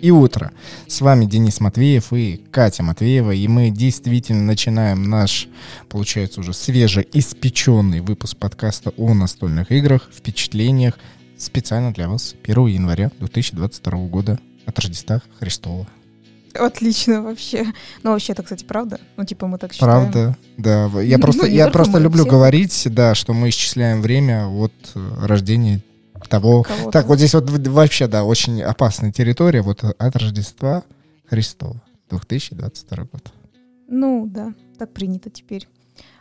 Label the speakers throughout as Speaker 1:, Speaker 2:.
Speaker 1: и утро. С вами Денис Матвеев и Катя Матвеева, и мы действительно начинаем наш, получается, уже свежеиспеченный выпуск подкаста о настольных играх, впечатлениях, специально для вас 1 января 2022 года от Рождества Христова.
Speaker 2: Отлично вообще. Ну, вообще это, кстати, правда? Ну, типа мы так считаем.
Speaker 1: Правда, да. Я
Speaker 2: Ну,
Speaker 1: просто, я просто люблю
Speaker 2: все.
Speaker 1: говорить, да, что мы исчисляем время от э, рождения того.
Speaker 2: Кого-то.
Speaker 1: Так, вот здесь вот вообще, да, очень опасная территория, вот от Рождества Христова, 2022 год.
Speaker 2: Ну, да, так принято теперь.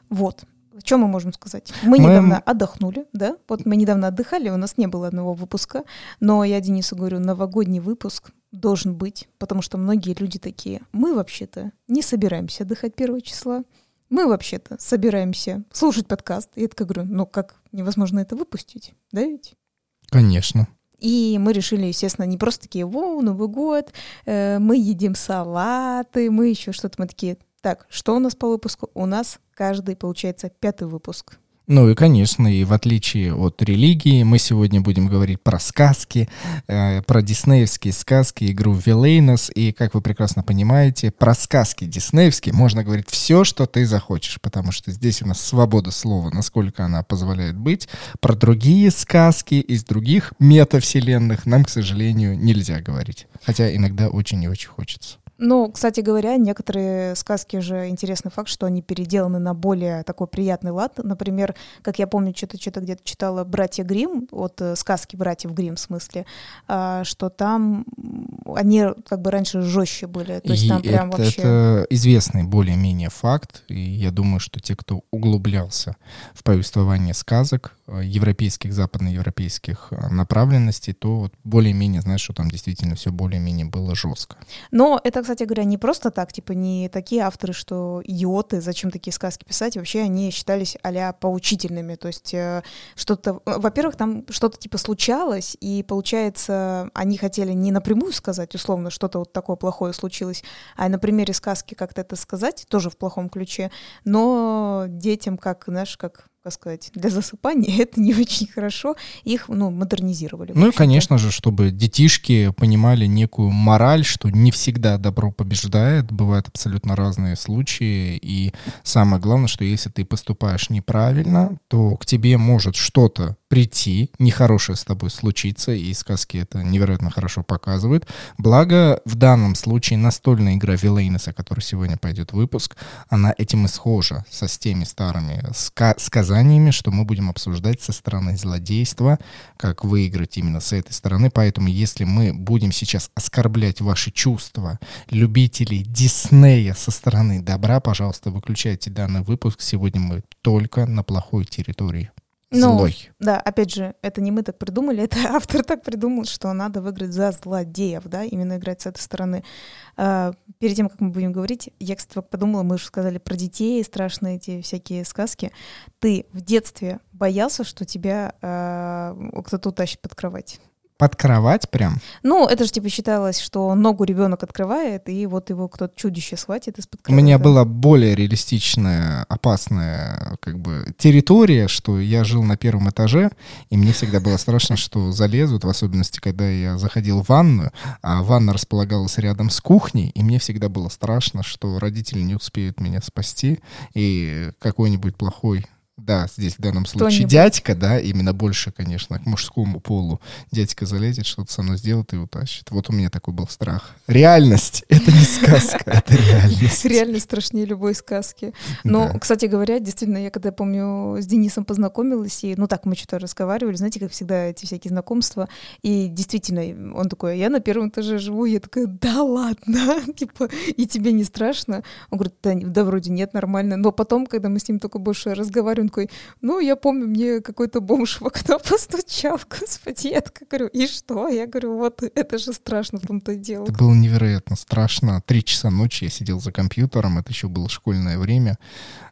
Speaker 2: Вот. Что мы можем сказать? Мы,
Speaker 1: Мы-
Speaker 2: недавно отдохнули, да? Вот мы недавно отдыхали, у нас не было одного выпуска, но я Денису говорю, новогодний выпуск должен быть, потому что многие люди такие, мы вообще-то не собираемся отдыхать первого числа, мы вообще-то собираемся слушать подкаст. И я такая говорю, ну как невозможно это выпустить, да ведь?
Speaker 1: Конечно.
Speaker 2: И мы решили, естественно, не просто такие, воу, Новый год, э, мы едим салаты, мы еще что-то, мы такие, так, что у нас по выпуску? У нас каждый, получается, пятый выпуск.
Speaker 1: Ну и, конечно, и в отличие от религии, мы сегодня будем говорить про сказки, э, про диснеевские сказки, игру Вилейнос. И, как вы прекрасно понимаете, про сказки диснеевские можно говорить все, что ты захочешь, потому что здесь у нас свобода слова, насколько она позволяет быть. Про другие сказки из других метавселенных нам, к сожалению, нельзя говорить. Хотя иногда очень и очень хочется.
Speaker 2: Ну, кстати говоря, некоторые сказки же интересный факт, что они переделаны на более такой приятный лад. Например, как я помню, что-то что где-то читала «Братья Грим от э, сказки «Братьев Грим в смысле, а, что там они как бы раньше жестче были. То есть
Speaker 1: И
Speaker 2: там прям
Speaker 1: это,
Speaker 2: вообще...
Speaker 1: это известный более-менее факт, и я думаю, что те, кто углублялся в повествование сказок, э, европейских, западноевропейских э, направленностей, то вот более-менее, знаешь, что там действительно все более-менее было жестко.
Speaker 2: Но это, кстати говоря, не просто так, типа не такие авторы, что идиоты, зачем такие сказки писать, вообще они считались а поучительными, то есть э, что-то, э, во-первых, там что-то типа случалось, и получается, они хотели не напрямую сказать, условно, что-то вот такое плохое случилось, а на примере сказки как-то это сказать, тоже в плохом ключе, но детям, как, знаешь, как, как сказать, для засыпания это не очень хорошо, их, ну, модернизировали.
Speaker 1: Ну и, конечно же, чтобы детишки понимали некую мораль, что не всегда добро побеждает, бывают абсолютно разные случаи, и самое главное, что если ты поступаешь неправильно, то к тебе может что-то прийти, нехорошее с тобой случиться, и сказки это невероятно хорошо показывают. Благо, в данном случае настольная игра Вилейнеса, которая сегодня пойдет выпуск, она этим и схожа со с теми старыми ска- сказаниями, что мы будем обсуждать со стороны злодейства, как выиграть именно с этой стороны. Поэтому, если мы будем сейчас оскорблять ваши чувства любителей Диснея со стороны добра, пожалуйста, выключайте данный выпуск. Сегодня мы только на плохой территории.
Speaker 2: Ну,
Speaker 1: Злой.
Speaker 2: Да, опять же, это не мы так придумали, это автор так придумал, что надо выиграть за злодеев, да, именно играть с этой стороны. А, перед тем, как мы будем говорить, я, кстати, подумала, мы уже сказали про детей, страшные эти всякие сказки. Ты в детстве боялся, что тебя а, кто-то утащит под кровать?
Speaker 1: Под кровать прям?
Speaker 2: Ну, это же типа считалось, что ногу ребенок открывает, и вот его кто-то чудище схватит из-под
Speaker 1: У
Speaker 2: кровати.
Speaker 1: меня была более реалистичная, опасная как бы территория, что я жил на первом этаже, и мне всегда было страшно, что залезут, в особенности, когда я заходил в ванную, а ванна располагалась рядом с кухней, и мне всегда было страшно, что родители не успеют меня спасти, и какой-нибудь плохой да, здесь в данном случае дядька, да, именно больше, конечно, к мужскому полу. Дядька залезет, что-то со мной сделает и утащит. Вот у меня такой был страх. Реальность — это не сказка, это реальность.
Speaker 2: Реально страшнее любой сказки. Но,
Speaker 1: Да.
Speaker 2: кстати говоря, действительно, я когда помню, с Денисом познакомилась, и, ну так, мы что-то разговаривали, знаете, как всегда эти всякие знакомства, и действительно, он такой, я на первом этаже живу, я такая, да ладно, типа, и тебе не страшно? Он говорит, да, да вроде нет, нормально. Но потом, когда мы с ним только больше разговариваем, такой, ну, я помню, мне какой-то бомж в окно постучал, господи, я говорю, и что? Я говорю, вот это же страшно в том-то дело.
Speaker 1: Это было невероятно страшно. Три часа ночи я сидел за компьютером, это еще было школьное время,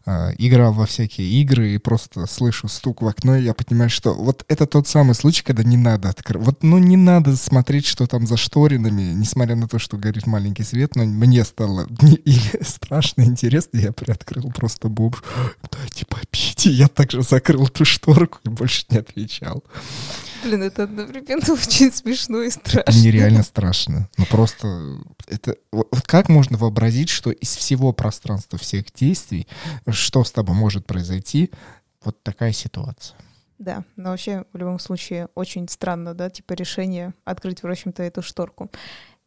Speaker 1: э, играл во всякие игры и просто слышу стук в окно, и я понимаю, что вот это тот самый случай, когда не надо открыть. Вот, ну, не надо смотреть, что там за шторинами, несмотря на то, что горит маленький свет, но мне стало страшно интересно, я приоткрыл просто бомж. Дайте попить. И я также закрыл эту шторку и больше не отвечал.
Speaker 2: Блин, это одновременно очень смешно и страшно.
Speaker 1: Нереально страшно. Ну просто это вот как можно вообразить, что из всего пространства всех действий, что с тобой может произойти, вот такая ситуация.
Speaker 2: Да, но вообще в любом случае очень странно, да, типа решение открыть, в общем-то, эту шторку.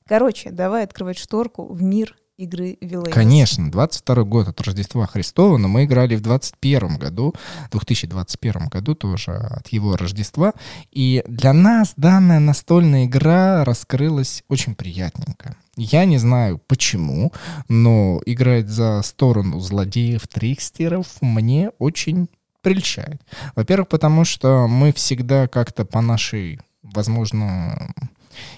Speaker 2: Короче, давай открывать шторку в мир игры Вилейнс.
Speaker 1: Конечно, 22 год от Рождества Христова, но мы играли в 21 году, 2021 году тоже от его Рождества. И для нас данная настольная игра раскрылась очень приятненько. Я не знаю почему, но играть за сторону злодеев-трикстеров мне очень прельщает. Во-первых, потому что мы всегда как-то по нашей, возможно,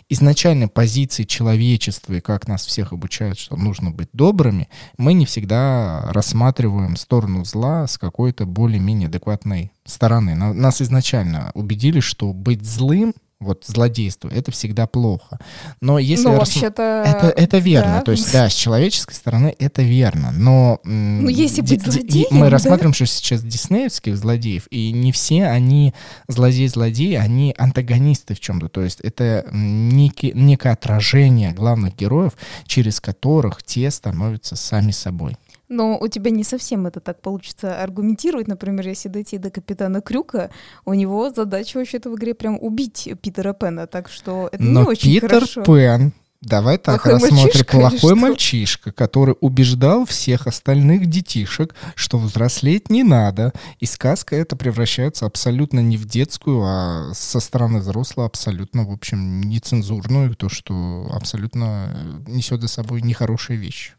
Speaker 1: изначальной позиции человечества и как нас всех обучают, что нужно быть добрыми, мы не всегда рассматриваем сторону зла с какой-то более-менее адекватной стороны. Нас изначально убедили, что быть злым вот злодейство, это всегда плохо. Но если...
Speaker 2: Ну, вообще-то...
Speaker 1: Это, это верно. Да. То есть, да, с человеческой стороны это верно. Но...
Speaker 2: Ну, если быть злодеем,
Speaker 1: Мы да? рассматриваем, что сейчас диснеевских злодеев, и не все они злодеи-злодеи, они антагонисты в чем-то. То есть это некий, некое отражение главных героев, через которых те становятся сами собой.
Speaker 2: Но у тебя не совсем это так получится аргументировать. Например, если дойти до капитана Крюка, у него задача вообще-то в игре прям убить Питера Пена, так что это
Speaker 1: Но
Speaker 2: не очень
Speaker 1: Питер
Speaker 2: хорошо.
Speaker 1: Пен Давай так
Speaker 2: Плохой
Speaker 1: рассмотрим.
Speaker 2: мальчишка
Speaker 1: Плохой мальчишка, который убеждал всех остальных детишек, что взрослеть не надо. И сказка эта превращается абсолютно не в детскую, а со стороны взрослого абсолютно, в общем, нецензурную, то, что абсолютно э, несет за собой нехорошие вещи.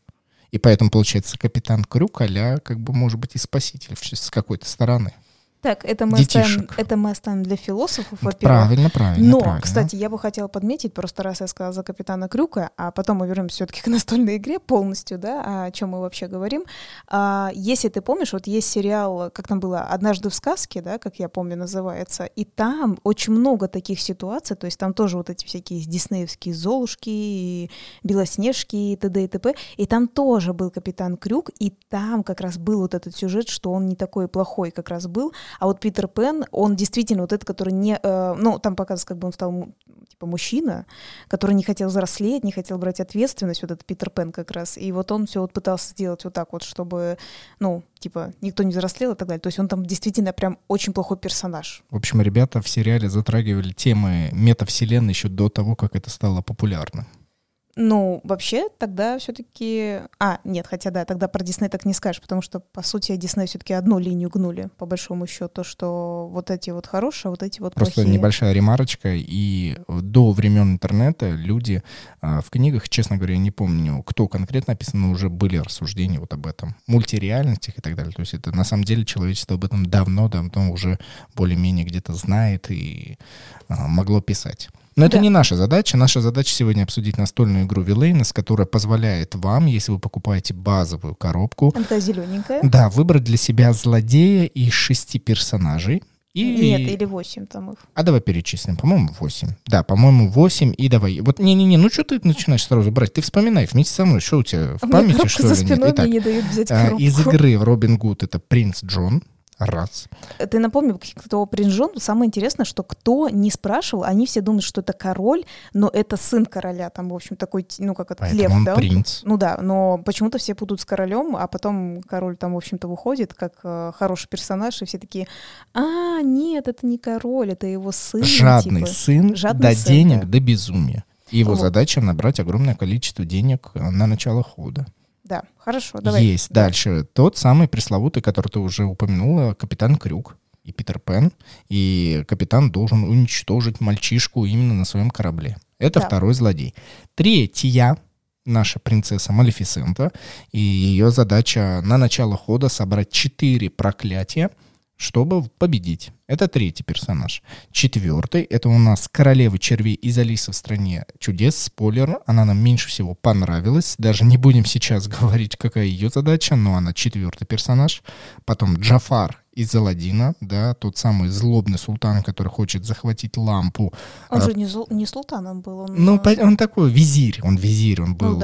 Speaker 1: И поэтому, получается, капитан Крюк а как бы, может быть, и спаситель с какой-то стороны.
Speaker 2: Так, это мы, оставим,
Speaker 1: Детишек.
Speaker 2: это мы оставим для философов, во-первых.
Speaker 1: Правильно, правильно.
Speaker 2: Но,
Speaker 1: правильно.
Speaker 2: кстати, я бы хотела подметить, просто раз я сказала за капитана Крюка, а потом мы вернемся все-таки к настольной игре полностью, да, о чем мы вообще говорим. А, если ты помнишь, вот есть сериал, как там было, «Однажды в сказке», да, как я помню, называется, и там очень много таких ситуаций, то есть там тоже вот эти всякие диснеевские Золушки, и Белоснежки и т.д. и т.п. И там тоже был капитан Крюк, и там как раз был вот этот сюжет, что он не такой плохой как раз был, а вот Питер Пен, он действительно вот этот, который не... Э, ну, там показывается, как бы он стал типа мужчина, который не хотел взрослеть, не хотел брать ответственность, вот этот Питер Пен как раз. И вот он все вот пытался сделать вот так вот, чтобы, ну, типа, никто не взрослел и так далее. То есть он там действительно прям очень плохой персонаж.
Speaker 1: В общем, ребята в сериале затрагивали темы метавселенной еще до того, как это стало популярно.
Speaker 2: Ну, вообще, тогда все-таки... А, нет, хотя да, тогда про Дисней так не скажешь, потому что, по сути, Дисней все-таки одну линию гнули, по большому счету, что вот эти вот хорошие, а вот эти вот
Speaker 1: Просто
Speaker 2: плохие.
Speaker 1: небольшая ремарочка. И до времен интернета люди а, в книгах, честно говоря, я не помню, кто конкретно написан, но уже были рассуждения вот об этом. Мультиреальностях и так далее. То есть это на самом деле человечество об этом давно-давно уже более-менее где-то знает и а, могло писать. Но это
Speaker 2: Да.
Speaker 1: не наша задача. Наша задача сегодня обсудить настольную игру Villainous, которая позволяет вам, если вы покупаете базовую коробку,
Speaker 2: Она зелененькая.
Speaker 1: да, выбрать для себя злодея из шести персонажей. И...
Speaker 2: Нет, или восемь там их.
Speaker 1: А давай перечислим. По-моему, 8. Да, по-моему, 8. И давай. Вот не-не-не, ну что ты начинаешь сразу брать? Ты вспоминай вместе со мной. Что у тебя в
Speaker 2: А
Speaker 1: памяти, что
Speaker 2: за
Speaker 1: ли? нет?
Speaker 2: спиной,
Speaker 1: Итак,
Speaker 2: мне не дают взять
Speaker 1: а,
Speaker 2: коробку.
Speaker 1: из игры Робин Гуд это принц Джон. Раз.
Speaker 2: Ты напомни, кто принжон. Самое интересное, что кто не спрашивал, они все думают, что это король, но это сын короля. Там, в общем, такой, ну, как это,
Speaker 1: Поэтому
Speaker 2: лев,
Speaker 1: он
Speaker 2: да?
Speaker 1: принц.
Speaker 2: Ну да, но почему-то все путают с королем, а потом король там, в общем-то, выходит как э, хороший персонаж, и все такие, а, нет, это не король, это его сын.
Speaker 1: Жадный
Speaker 2: типа».
Speaker 1: сын
Speaker 2: Жадный
Speaker 1: до
Speaker 2: сын,
Speaker 1: денег,
Speaker 2: да.
Speaker 1: до безумия. Его
Speaker 2: Вот.
Speaker 1: задача набрать огромное количество денег э, на начало хода.
Speaker 2: Да, хорошо, давай.
Speaker 1: Есть.
Speaker 2: Да.
Speaker 1: Дальше. Тот самый пресловутый, который ты уже упомянула, капитан Крюк и Питер Пен. И капитан должен уничтожить мальчишку именно на своем корабле. Это
Speaker 2: Да.
Speaker 1: второй злодей. Третья наша принцесса Малефисента. И ее задача на начало хода собрать четыре проклятия чтобы победить. Это третий персонаж. Четвертый — это у нас королева червей из Алисы в стране чудес. Спойлер, она нам меньше всего понравилась. Даже не будем сейчас говорить, какая ее задача, но она четвертый персонаж. Потом Джафар из Аладдина, да, тот самый злобный султан, который хочет захватить лампу.
Speaker 2: Он
Speaker 1: А,
Speaker 2: же не, зол- не султаном был. Он,
Speaker 1: Ну,
Speaker 2: э,
Speaker 1: он такой визирь, он визирь, он был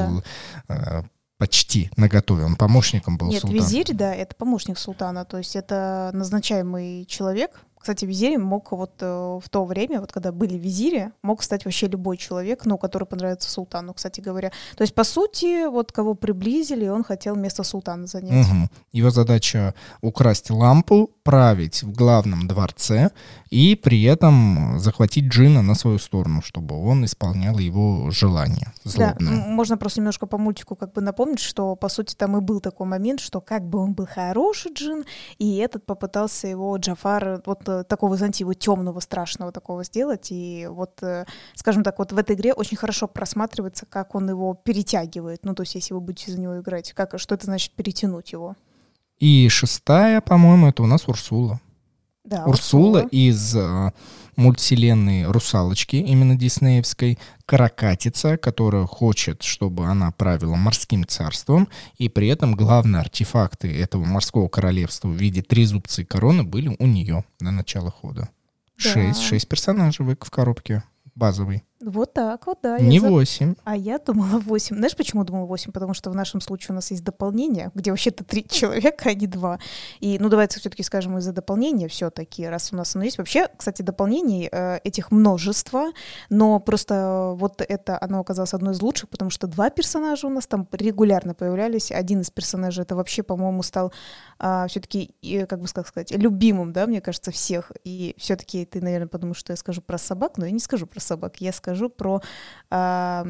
Speaker 2: да.
Speaker 1: Почти наготове, он помощником был
Speaker 2: Нет,
Speaker 1: султана.
Speaker 2: визирь, да, это помощник султана, то есть это назначаемый человек. Кстати, визирем мог вот э, в то время, вот когда были визири, мог стать вообще любой человек, ну, который понравится султану, кстати говоря. То есть, по сути, вот кого приблизили, он хотел место султана занять.
Speaker 1: Мгм. Его задача украсть лампу, править в главном дворце и при этом захватить Джина на свою сторону, чтобы он исполнял его желание
Speaker 2: Да,
Speaker 1: злобное.
Speaker 2: м, можно просто немножко по мультику как бы напомнить, что, по сути, там и был такой момент, что как бы он был хороший джин, и этот попытался его, Джафар, вот э, такого, знаете, его темного, страшного такого сделать, и вот, э, скажем так, вот в этой игре очень хорошо просматривается, как он его перетягивает, ну, то есть если вы будете за него играть, как, что это значит перетянуть его.
Speaker 1: И шестая, по-моему, это у нас Урсула.
Speaker 2: Да,
Speaker 1: Урсула из э, мультвселенной «Русалочки», именно диснеевской, каракатица, которая хочет, чтобы она правила морским царством, и при этом главные артефакты этого морского королевства в виде трезубца и короны были у нее на начало хода.
Speaker 2: Да.
Speaker 1: Шесть, шесть персонажей в коробке базовый.
Speaker 2: Вот так вот, да.
Speaker 1: Не
Speaker 2: за-
Speaker 1: восемь.
Speaker 2: А я думала 8. Знаешь, почему думала 8? Потому что в нашем случае у нас есть дополнение, где вообще-то три человека, а не два. И, ну, давайте все-таки скажем из-за дополнения все-таки, раз у нас оно есть. Вообще, кстати, дополнений э, этих множество, но просто вот это, оно оказалось одно из лучших, потому что два персонажа у нас там регулярно появлялись. Один из персонажей это вообще, по-моему, стал все-таки, как бы как сказать, любимым, да, мне кажется, всех. И все-таки ты, наверное, подумаешь, что я скажу про собак, но я не скажу про собак. Я скажу про а,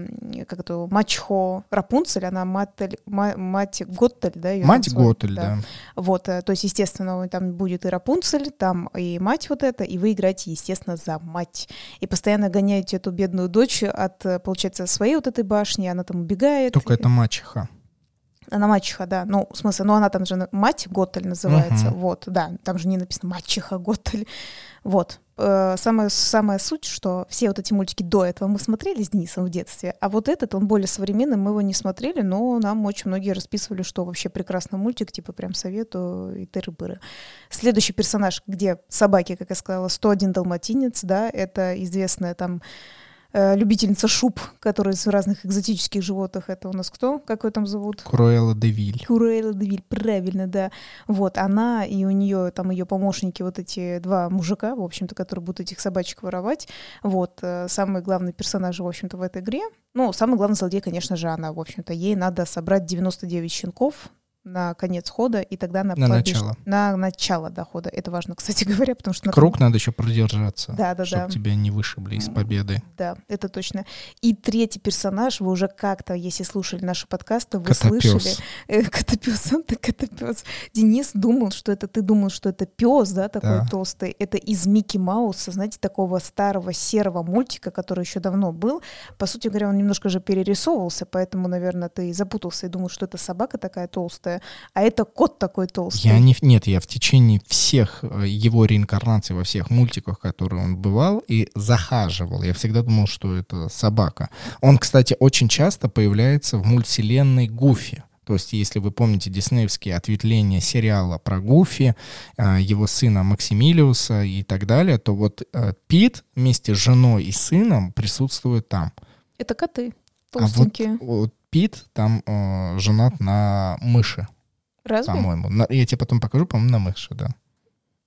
Speaker 2: как это, мачхо Рапунцель, она матель, ма- мать Готтель, да? её
Speaker 1: Мать
Speaker 2: там звали?
Speaker 1: Готель, да.
Speaker 2: Вот, э, то есть, естественно, там будет и Рапунцель, там и мать вот эта, и вы играете, естественно, за мать. И постоянно гоняете эту бедную дочь от, э, получается, своей вот этой башни, она там убегает.
Speaker 1: Только это мачеха.
Speaker 2: Она мачеха, да. Ну, в смысле, ну она там же на- мать Готтель называется.
Speaker 1: Мгм.
Speaker 2: Вот, да. Там же не написано мачеха Готтель. Вот. Э, Самая, самая суть, что все вот эти мультики до этого мы смотрели с Денисом в детстве, а вот этот, он более современный, мы его не смотрели, но нам очень многие расписывали, что вообще прекрасный мультик, типа прям советую и тыры-быры. Следующий персонаж, где собаки, как я сказала, 101 далматинец, да, это известная там любительница шуб, которые из разных экзотических животных. Это у нас кто? Как ее там зовут?
Speaker 1: Круэлла де Виль.
Speaker 2: Девиль, правильно, да. Вот, она и у нее там ее помощники, вот эти два мужика, в общем-то, которые будут этих собачек воровать. Вот, э, самые главные персонажи, в общем-то, в этой игре. Ну, самый главный злодей, конечно же, она, в общем-то. Ей надо собрать 99 щенков на конец хода, и тогда она
Speaker 1: На
Speaker 2: побежит-
Speaker 1: начало.
Speaker 2: На начало до хода. Это важно, кстати говоря, потому что... на
Speaker 1: Круг надо еще продержаться,
Speaker 2: Да, да,
Speaker 1: чтобы
Speaker 2: да.
Speaker 1: тебя не вышибли из победы.
Speaker 2: Да, это точно. И третий персонаж, вы уже как-то, если слушали наши подкасты, вы
Speaker 1: Котопёс.
Speaker 2: слышали. Э, Котопес, он-то. Денис думал, что это, ты думал, что это пес, да, такой
Speaker 1: Да.
Speaker 2: толстый. Это из Микки Мауса, знаете, такого старого серого мультика, который еще давно был. По сути говоря, он немножко же перерисовывался, поэтому, наверное, ты запутался и думал, что это собака такая толстая, а это кот такой толстый.
Speaker 1: Я не, нет, я в течение всех э, его реинкарнаций во всех мультиках, которые он бывал, и захаживал. Я всегда думал, что это собака. Он, кстати, очень часто появляется в мультвселенной Гуфи. То есть, если вы помните диснеевские ответвления сериала про Гуфи, э, его сына Максимилиуса и так далее, то вот э, Пит вместе с женой и сыном присутствует там.
Speaker 2: Это коты
Speaker 1: А вот,
Speaker 2: толстенькие.
Speaker 1: вот Пит там э, женат на мыши.
Speaker 2: Разве?
Speaker 1: По-моему. На- Я тебе потом покажу, по-моему, на мыши, да.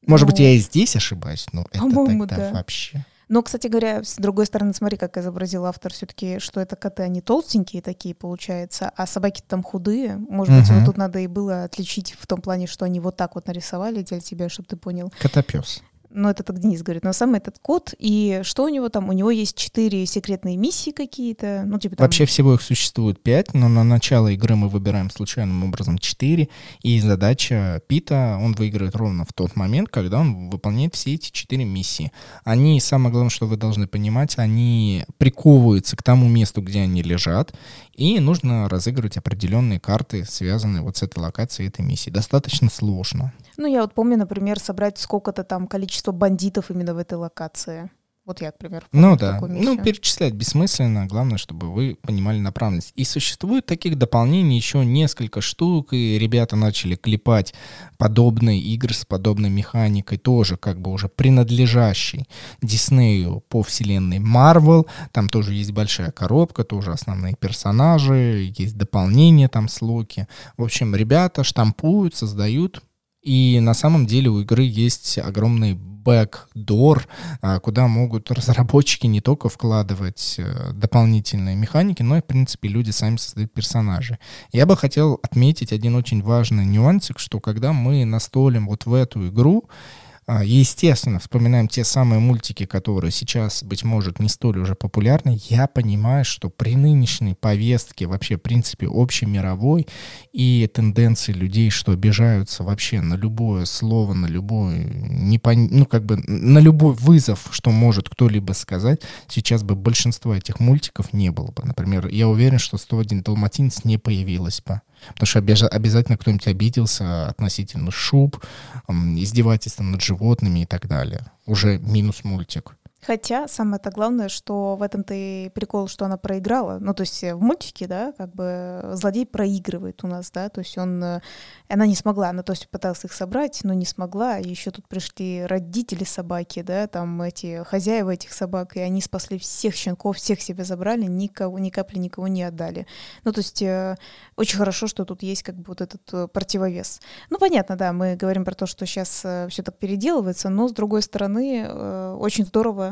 Speaker 1: Может быть,
Speaker 2: Ну,
Speaker 1: я и здесь ошибаюсь, но это
Speaker 2: По-моему,
Speaker 1: тогда
Speaker 2: да.
Speaker 1: вообще.
Speaker 2: Но, кстати говоря, с другой стороны, смотри, как изобразил автор все-таки, что это коты, они толстенькие такие, получается, а собаки там худые. Может быть, вот тут надо и было отличить в том плане, что они вот так вот нарисовали для тебя, чтобы ты понял.
Speaker 1: Котопес.
Speaker 2: Ну, это так Денис говорит. Но сам этот кот, и что у него там? У него есть четыре секретные миссии какие-то. Ну, типа там...
Speaker 1: Вообще всего их существует пять, но на начало игры мы выбираем случайным образом четыре, и задача Пита, он выиграет ровно в тот момент, когда он выполняет все эти четыре миссии. Они, самое главное, что вы должны понимать, они приковываются к тому месту, где они лежат, и нужно разыгрывать определенные карты, связанные вот с этой локацией, этой миссией. Достаточно сложно.
Speaker 2: Ну, я вот помню, например, собрать сколько-то там количество бандитов именно в этой локации. Вот я, к примеру, помню
Speaker 1: Ну да, ну перечислять бессмысленно, главное, чтобы вы понимали направленность. И существует таких дополнений еще несколько штук, и ребята начали клепать подобные игры с подобной механикой, тоже как бы уже принадлежащей Диснею по вселенной Marvel. Там тоже есть большая коробка, тоже основные персонажи, есть дополнения там с Локи. В общем, ребята штампуют, создают и на самом деле у игры есть огромный бэкдор, а, куда могут разработчики не только вкладывать э, дополнительные механики, но и, в принципе, люди сами создают персонажи. Я бы хотел отметить один очень важный нюансик, что когда мы настолим вот в эту игру, Естественно, вспоминаем те самые мультики, которые сейчас, быть может, не столь уже популярны. Я понимаю, что при нынешней повестке, вообще, в принципе, общемировой и тенденции людей, что обижаются вообще на любое слово, на любой, непон... ну, как бы, на любой вызов, что может кто-либо сказать, сейчас бы большинства этих мультиков не было бы. Например, я уверен, что 101 Далматинец не появилась бы. Потому что обязательно кто-нибудь обиделся относительно шуб, издевательства над животными и так далее. Уже минус мультик.
Speaker 2: Хотя самое-то главное, что в этом-то и прикол, что она проиграла. Ну, то есть э, в мультике, да, как бы злодей проигрывает у нас, да, то есть он, э, она не смогла, она то есть пыталась их собрать, но не смогла, и еще тут пришли родители собаки, да, там эти хозяева этих собак, и они спасли всех щенков, всех себе забрали, никого, ни капли никого не отдали. Ну, то есть э, очень хорошо, что тут есть как бы вот этот э, противовес. Ну, понятно, да, мы говорим про то, что сейчас все так переделывается, но с другой стороны, э, очень здорово,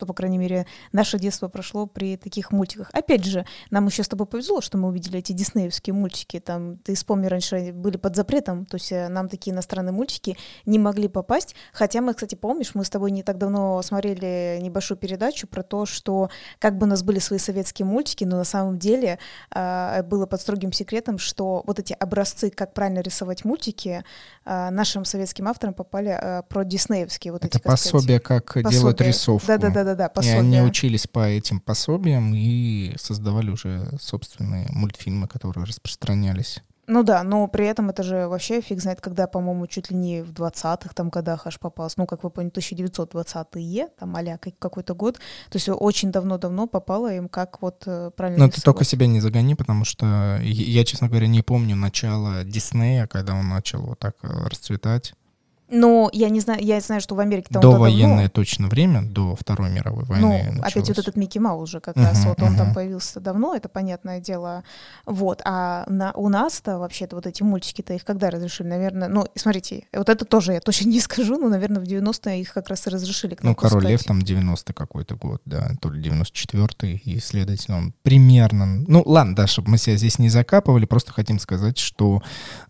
Speaker 2: что, по крайней мере, наше детство прошло при таких мультиках. Опять же, нам еще с тобой повезло, что мы увидели эти диснеевские мультики. Там, ты вспомни, раньше были под запретом, то есть э, нам такие иностранные мультики не могли попасть. Хотя мы, кстати, помнишь, мы с тобой не так давно смотрели небольшую передачу про то, что как бы у нас были свои советские мультики, но на самом деле э, было под строгим секретом, что вот эти образцы, как правильно рисовать мультики, э, нашим советским авторам попали э, про диснеевские вот
Speaker 1: Это
Speaker 2: эти, как сказать,
Speaker 1: пособие, как делают
Speaker 2: пособия.
Speaker 1: Рисовку.
Speaker 2: Да-да-да-да,
Speaker 1: И они учились по этим пособиям и создавали уже собственные мультфильмы, которые распространялись.
Speaker 2: Ну да, но при этом это же вообще фиг знает, когда, по-моему, чуть ли не в 20-х там годах аж попалось. Ну, как вы поняли, 1920-е, там а какой-то год. То есть очень давно-давно попало им, как вот э, правильно
Speaker 1: Но ты только себя не загони, потому что я, честно говоря, не помню начала Диснея, когда он начал вот так э, расцветать.
Speaker 2: Ну, я не знаю, я знаю, что в Америке там давно.
Speaker 1: Довоенное точно время, до Второй мировой войны
Speaker 2: Ну, опять
Speaker 1: началось.
Speaker 2: вот этот Микки Маус уже как
Speaker 1: Мгм,
Speaker 2: раз, вот он там появился давно, это понятное дело. Вот, а на, у нас-то вообще-то вот эти мультики-то их когда разрешили? Наверное, ну, смотрите, вот это тоже я точно не скажу, но, наверное, в 90-е их как раз и разрешили
Speaker 1: Ну, Король
Speaker 2: пускать.
Speaker 1: Лев там 90 какой-то год, да, то ли 94-й, и, следовательно, он примерно... Ну, ладно, да, чтобы мы себя здесь не закапывали, просто хотим сказать, что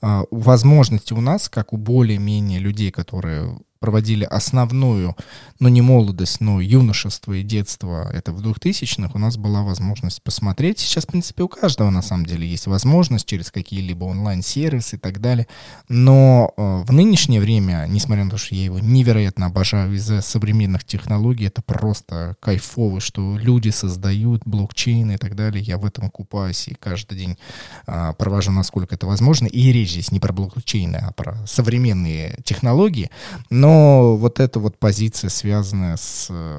Speaker 1: а, возможности у нас, как у более-менее людей, которые проводили основную, ну не молодость, но юношество и детство, это в 2000-х, у нас была возможность посмотреть. Сейчас, в принципе, у каждого на самом деле есть возможность через какие-либо онлайн-сервисы и так далее. Но э, в нынешнее время, несмотря на то, что я его невероятно обожаю из-за современных технологий, это просто кайфово, что люди создают блокчейны и так далее. Я в этом купаюсь и каждый день а, провожу, насколько это возможно. И речь здесь не про блокчейны, а про современные технологии. Но вот эта вот позиция, связанная с э,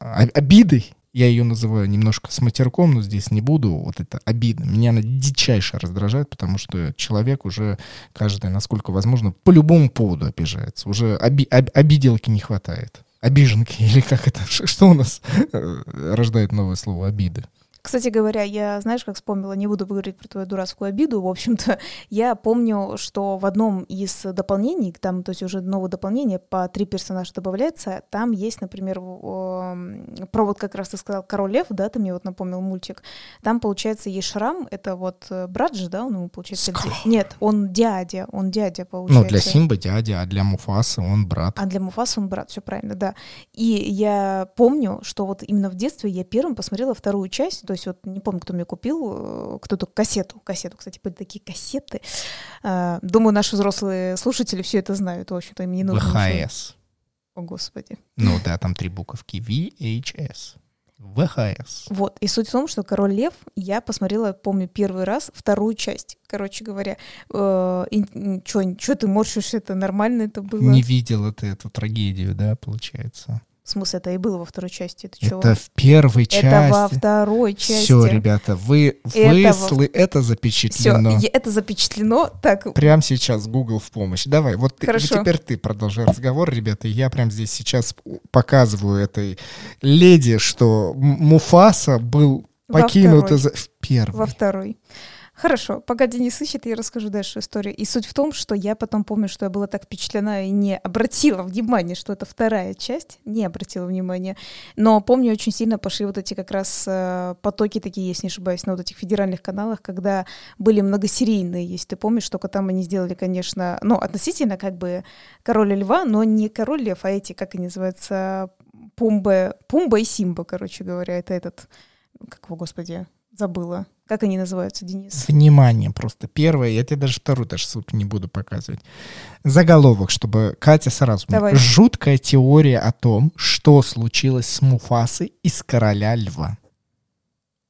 Speaker 1: о- обидой, я ее называю немножко с матерком, но здесь не буду. Вот это обида. Меня она дичайше раздражает, потому что человек уже каждый, насколько возможно, по любому поводу обижается. Уже оби- об- обиделки не хватает. Обиженки, или как это? Что у нас э, рождает новое слово обиды?
Speaker 2: Кстати говоря, я, знаешь, как вспомнила, не буду говорить про твою дурацкую обиду, в общем-то, я помню, что в одном из дополнений, там, то есть уже новое дополнение, по три персонажа добавляется, там есть, например, про вот как раз ты сказал Король Лев, да, ты мне вот напомнил мультик, там, получается, есть Шрам, это вот э, брат же, да, он ему, получается, ди- нет, он дядя, он дядя, получается.
Speaker 1: Ну, для Симбы дядя, а для Муфасы он брат.
Speaker 2: А для Муфаса он брат, все правильно, да. И я помню, что вот именно в детстве я первым посмотрела вторую часть, то есть вот не помню, кто мне купил, э, кто-то кассету, кассету, кстати, были такие кассеты. А, Думаю, наши взрослые слушатели все это знают, в общем-то, им не нужно.
Speaker 1: ВХС.
Speaker 2: О, Господи.
Speaker 1: Ну да, там три буковки. VHS. ВХС.
Speaker 2: Вот. И суть в том, что «Король лев» я посмотрела, помню, первый раз вторую часть. Короче говоря, э, что ты морщишь, это нормально это было?
Speaker 1: Не видела ты эту трагедию, да, получается?
Speaker 2: В смысле, это и было во второй части. Это,
Speaker 1: чего? это в первой части. Это
Speaker 2: во второй части.
Speaker 1: Все, ребята, вы это, высли, во... это запечатлено.
Speaker 2: Все, это запечатлено. Так.
Speaker 1: Прямо сейчас Google в помощь. Давай, вот ты, теперь ты продолжай разговор, ребята. Я прям здесь сейчас показываю этой леди, что Муфаса был покинут из... В первой.
Speaker 2: Во второй. Хорошо, пока Денис ищет, я расскажу дальше историю. И суть в том, что я потом помню, что я была так впечатлена и не обратила внимания, что это вторая часть, не обратила внимания. Но помню, очень сильно пошли вот эти как раз э, потоки такие, если не ошибаюсь, на вот этих федеральных каналах, когда были многосерийные, если ты помнишь, только там они сделали, конечно, ну, относительно как бы Короля Льва, но не Король Лев, а эти, как они называются, Пумба, Пумба и Симба, короче говоря, это этот, как его, господи, забыла. Как они называются, Денис?
Speaker 1: Внимание, просто первое, я тебе даже вторую даже ссылку не буду показывать. Заголовок, чтобы Катя сразу...
Speaker 2: Давай.
Speaker 1: Жуткая теория о том, что случилось с Муфасой из «Короля льва».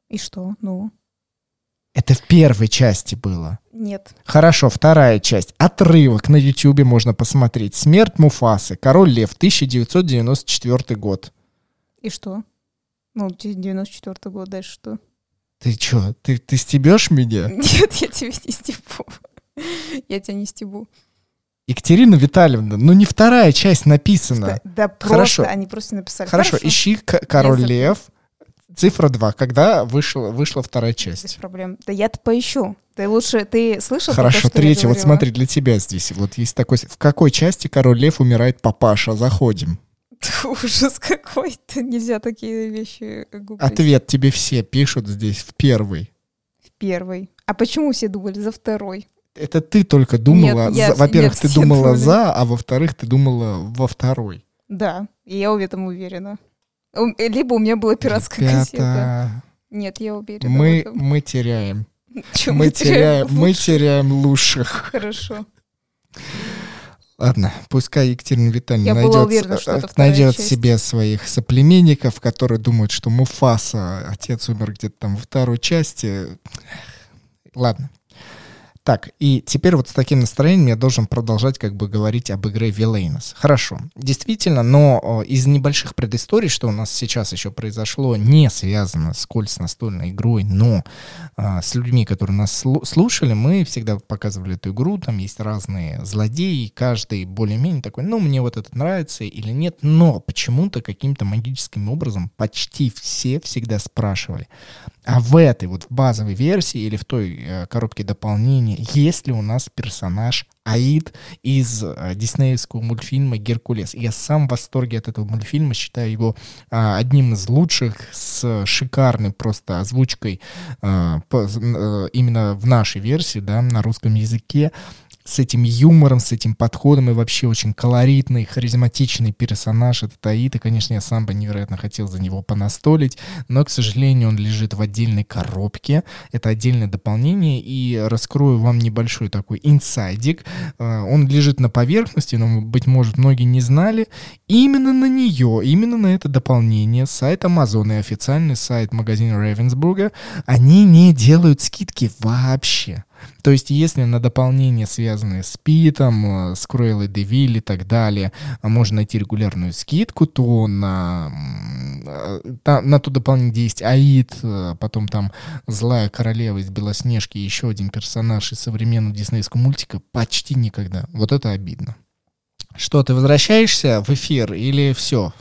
Speaker 2: И что? Ну?
Speaker 1: Это в первой части было.
Speaker 2: Нет.
Speaker 1: Хорошо, вторая часть. Отрывок на Ютьюбе можно посмотреть. «Смерть Муфасы. Король лев. 1994 год».
Speaker 2: И что? Ну, 94 год, дальше что?
Speaker 1: Ты чё, ты, ты стебешь меня?
Speaker 2: Нет, я тебя не стебу. Я тебя не стебу.
Speaker 1: Екатерина Витальевна, ну не вторая часть написана.
Speaker 2: Да, да Хорошо. просто, они просто написали.
Speaker 1: Хорошо, Хорошо. ищи «Король лев», цифра 2, когда вышла, вышла вторая часть.
Speaker 2: Без проблем. Да я-то поищу. Ты лучше, ты слышал?
Speaker 1: Хорошо, третья, вот смотри, для тебя здесь. Вот есть такой... В какой части Король Лев умирает папаша? Заходим.
Speaker 2: Ужас какой-то. Нельзя такие вещи гуглить.
Speaker 1: Ответ тебе все пишут здесь в первый.
Speaker 2: В первый. А почему все думали за второй?
Speaker 1: Это ты только думала. Во-первых, ты думала думали. за, а во-вторых, ты думала во второй.
Speaker 2: Да, и я в этом уверена. Либо у меня была пиратская Ребята, кассета. Нет, я уверена.
Speaker 1: Мы, мы теряем. Чем мы, теряем, мы теряем лучших.
Speaker 2: Хорошо.
Speaker 1: Ладно, пускай Екатерина Витальевна найдет, уверена, найдет себе своих соплеменников, которые думают, что Муфаса, отец умер где-то там во второй части. Ладно, так, и теперь вот с таким настроением я должен продолжать как бы говорить об игре Villainous. Хорошо, действительно, но из небольших предысторий, что у нас сейчас еще произошло, не связано сколь с настольной игрой, но а, с людьми, которые нас слушали, мы всегда показывали эту игру, там есть разные злодеи, каждый более-менее такой, ну, мне вот этот нравится или нет, но почему-то каким-то магическим образом почти все всегда спрашивали, а в этой вот базовой версии или в той э, коробке дополнения есть ли у нас персонаж Аид из э, диснеевского мультфильма «Геркулес». Я сам в восторге от этого мультфильма, считаю его э, одним из лучших, с шикарной просто озвучкой э, именно в нашей версии, да, на русском языке с этим юмором, с этим подходом и вообще очень колоритный, харизматичный персонаж. Это Таита, конечно, я сам бы невероятно хотел за него понастолить, но, к сожалению, он лежит в отдельной коробке. Это отдельное дополнение, и раскрою вам небольшой такой инсайдик. А, он лежит на поверхности, но, быть может, многие не знали. Именно на нее, именно на это дополнение сайт Amazon и официальный сайт магазина Ravensburger, они не делают скидки вообще. То есть, если на дополнение, связанные с Питом, э, с Круэллой Девиль и так далее, можно найти регулярную скидку, то на, на, на то дополнение, где есть Аид, э, потом там Злая Королева из Белоснежки, еще один персонаж из современного диснейского мультика, почти никогда. Вот это обидно. Что, ты возвращаешься в эфир или все?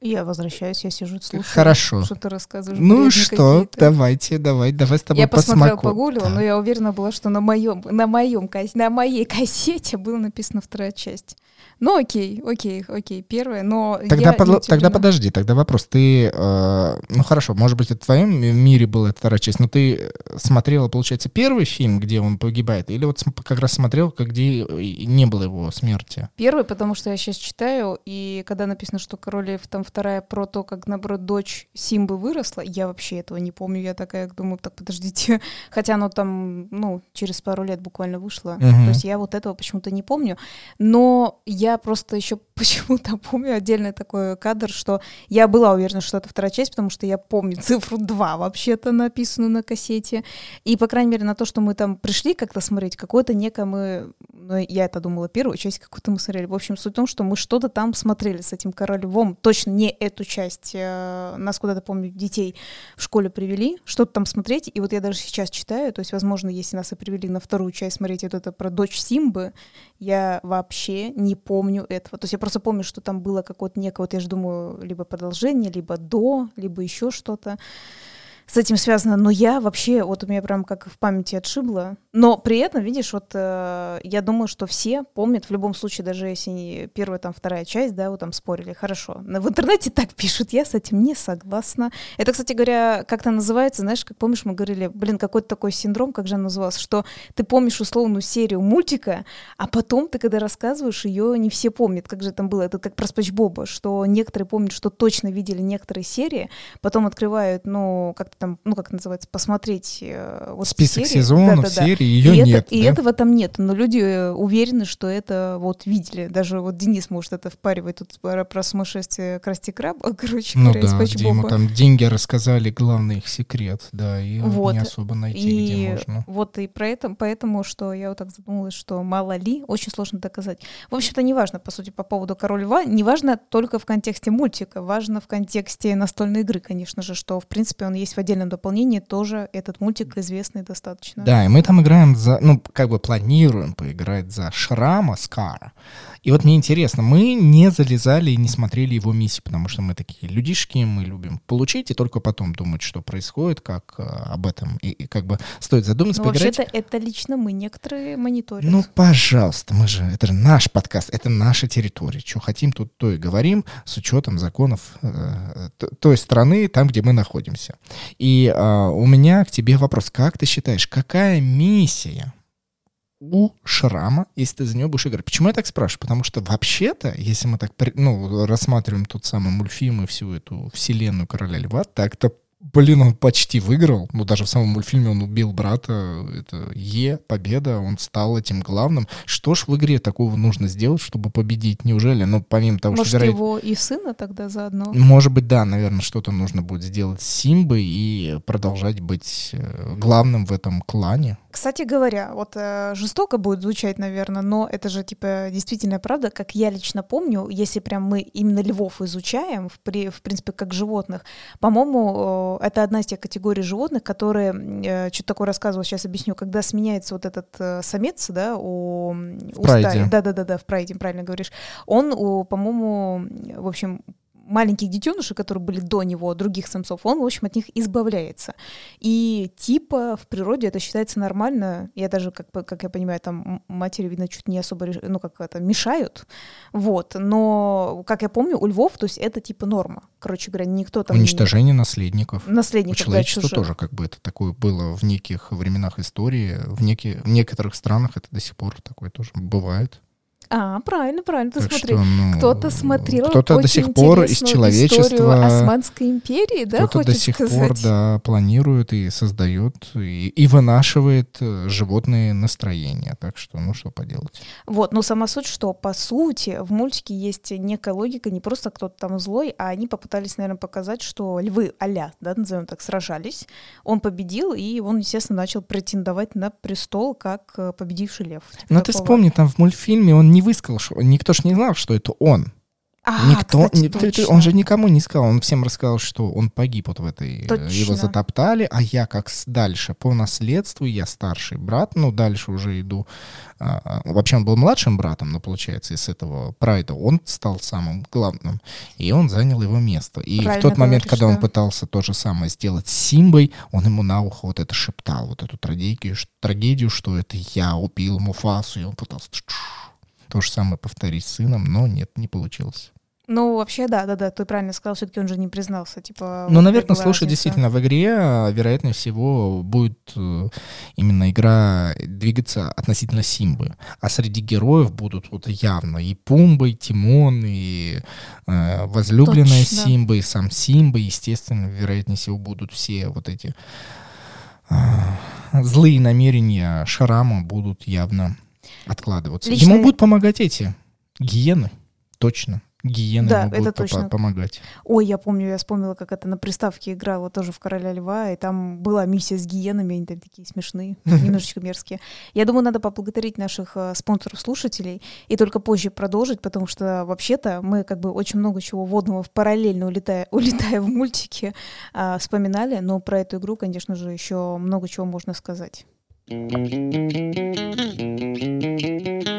Speaker 2: Я возвращаюсь, я сижу, слушаю.
Speaker 1: Хорошо.
Speaker 2: Что ты рассказываешь.
Speaker 1: Ну что, давайте, давай, давай с тобой
Speaker 2: Я посмотрела, погуглила, да. но я уверена была, что на моем, на моем, на моей кассете была написана вторая часть. Ну окей, окей, окей, первое, но
Speaker 1: тогда, под, тогда подожди, тогда вопрос. Ты, э, ну хорошо, может быть, это в твоем мире была эта вторая часть, но ты смотрела, получается, первый фильм, где он погибает, или вот как раз смотрел, где не было его смерти?
Speaker 2: Первый, потому что я сейчас читаю, и когда написано, что Король Лев, там вторая про то, как, наоборот, дочь Симбы выросла, я вообще этого не помню, я такая думаю, так, подождите, хотя оно там, ну, через пару лет буквально вышло, угу. то есть я вот этого почему-то не помню, но я я просто еще почему-то помню отдельный такой кадр, что я была уверена, что это вторая часть, потому что я помню цифру 2 вообще-то написанную на кассете. И, по крайней мере, на то, что мы там пришли как-то смотреть, какое-то некое мы... Ну, я это думала, первую часть какую-то мы смотрели. В общем, суть в том, что мы что-то там смотрели с этим королевом. Точно не эту часть. Э, нас куда-то, помню, детей в школе привели, что-то там смотреть. И вот я даже сейчас читаю, то есть, возможно, если нас и привели на вторую часть смотреть вот это про дочь Симбы, я вообще не помню этого. То есть я просто помню, что там было какое-то некое, вот я же думаю, либо продолжение, либо до, либо еще что-то с этим связано, но я вообще, вот у меня прям как в памяти отшибло. Но при этом, видишь, вот э, я думаю, что все помнят, в любом случае, даже если не первая, там, вторая часть, да, вот там спорили, хорошо. В интернете так пишут, я с этим не согласна. Это, кстати говоря, как-то называется, знаешь, как помнишь, мы говорили, блин, какой-то такой синдром, как же он назывался, что ты помнишь условную серию мультика, а потом ты, когда рассказываешь, ее не все помнят, как же там было. Это как про Спанч Боба, что некоторые помнят, что точно видели некоторые серии, потом открывают, ну, как-то там, ну как называется, посмотреть э, вот
Speaker 1: список серии. сезонов, да, да, да. ее
Speaker 2: и
Speaker 1: нет.
Speaker 2: Это, и этого там нет, но люди э, уверены, что это вот видели. Даже вот Денис может это впаривать тут про, про сумасшествие Красти Краба, короче
Speaker 1: ну да, где ему там деньги рассказали, главный их секрет, да, и
Speaker 2: вот.
Speaker 1: не особо найти,
Speaker 2: и
Speaker 1: где можно.
Speaker 2: Вот и про это, поэтому, что я вот так задумалась, что мало ли, очень сложно доказать. В общем-то, неважно, по сути, по поводу Король Льва, неважно только в контексте мультика, важно в контексте настольной игры, конечно же, что, в принципе, он есть в отдельном дополнении тоже этот мультик известный достаточно.
Speaker 1: Да, и мы там играем за, ну, как бы планируем поиграть за Шрама Скара. И вот мне интересно, мы не залезали и не смотрели его миссии, потому что мы такие людишки, мы любим получить и только потом думать, что происходит, как э, об этом, и, и как бы стоит задуматься,
Speaker 2: ну, вообще-то это лично мы некоторые мониторим.
Speaker 1: Ну, пожалуйста, мы же, это же наш подкаст, это наша территория. Что хотим, тут то и говорим, с учетом законов э, той страны, там, где мы находимся. И э, у меня к тебе вопрос, как ты считаешь, какая миссия у Шрама, если ты за него будешь играть. Почему я так спрашиваю? Потому что вообще-то, если мы так ну, рассматриваем тот самый мультфильм и всю эту вселенную Короля Льва, так-то Блин, он почти выиграл. Ну, даже в самом мультфильме он убил брата. Это Е, победа. Он стал этим главным. Что ж в игре такого нужно сделать, чтобы победить? Неужели? Ну, помимо того,
Speaker 2: Может,
Speaker 1: что...
Speaker 2: Может, его и сына тогда заодно?
Speaker 1: Может быть, да. Наверное, что-то нужно будет сделать с Симбой и продолжать быть э, главным в этом клане.
Speaker 2: Кстати говоря, вот э, жестоко будет звучать, наверное, но это же, типа, действительно правда, как я лично помню, если прям мы именно львов изучаем, в, при, в принципе, как животных, по-моему, это одна из тех категорий животных, которые, что-то такое рассказывал, сейчас объясню, когда сменяется вот этот э, самец, да, у,
Speaker 1: у стаи,
Speaker 2: да-да-да, в прайде, правильно говоришь, он, по-моему, в общем, маленьких детенышей, которые были до него, других самцов, он, в общем, от них избавляется. И типа в природе это считается нормально. Я даже, как, как я понимаю, там матери, видно, чуть не особо, ну, как это, мешают. Вот. Но, как я помню, у львов, то есть это типа норма. Короче говоря, никто там...
Speaker 1: Уничтожение не... наследников.
Speaker 2: Наследников,
Speaker 1: У человечества да, тоже как бы это такое было в неких временах истории. В, неки... в некоторых странах это до сих пор такое тоже бывает.
Speaker 2: А, правильно, правильно, ты так смотри. Что, ну, кто-то смотрел
Speaker 1: кто-то до сих пор из человечества
Speaker 2: Османской империи, да,
Speaker 1: Кто-то до сих сказать? пор, да, планирует и создает, и, и вынашивает э, животные настроения. Так что, ну, что поделать.
Speaker 2: Вот, но сама суть, что, по сути, в мультике есть некая логика, не просто кто-то там злой, а они попытались, наверное, показать, что львы а да, назовем так, сражались, он победил, и он, естественно, начал претендовать на престол как э, победивший лев.
Speaker 1: Но ты вспомни, там в мультфильме он не не высказал, что никто ж не знал, что это он.
Speaker 2: А,
Speaker 1: Никто,
Speaker 2: кстати,
Speaker 1: не, ты, он же никому не сказал, он всем рассказал, что он погиб вот в этой,
Speaker 2: точно.
Speaker 1: его затоптали, а я как дальше по наследству, я старший брат, ну дальше уже иду. А, а, вообще он был младшим братом, но получается из этого прайда он стал самым главным, и он занял его место. И Правильно в тот момент, говоришь, когда да. он пытался то же самое сделать с Симбой, он ему на ухо вот это шептал, вот эту трагедию, трагедию, что это я убил Муфасу, и он пытался то же самое повторить с сыном, но нет, не получилось.
Speaker 2: Ну, вообще, да, да, да, ты правильно сказал, все-таки он же не признался, типа...
Speaker 1: Ну, наверное, слушай, разница. действительно, в игре, а, вероятнее всего, будет э, именно игра двигаться относительно Симбы, а среди героев будут вот явно и Пумба, и Тимон, и э, возлюбленная Точно. Симба, и сам Симба, естественно, вероятнее всего, будут все вот эти э, злые намерения Шарама будут явно откладываться. Лично... Ему будут помогать эти гиены. точно. Гиены
Speaker 2: Да,
Speaker 1: могут
Speaker 2: это точно.
Speaker 1: помогать.
Speaker 2: Ой, я помню, я вспомнила, как это на приставке играла тоже в «Короля льва», и там была миссия с гиенами, они там такие смешные, немножечко мерзкие. Я думаю, надо поблагодарить наших э, спонсоров-слушателей и только позже продолжить, потому что вообще-то мы как бы очень много чего водного в параллельно улетая, улетая в мультики а, вспоминали, но про эту игру, конечно же, еще много чего можно сказать. Thank you.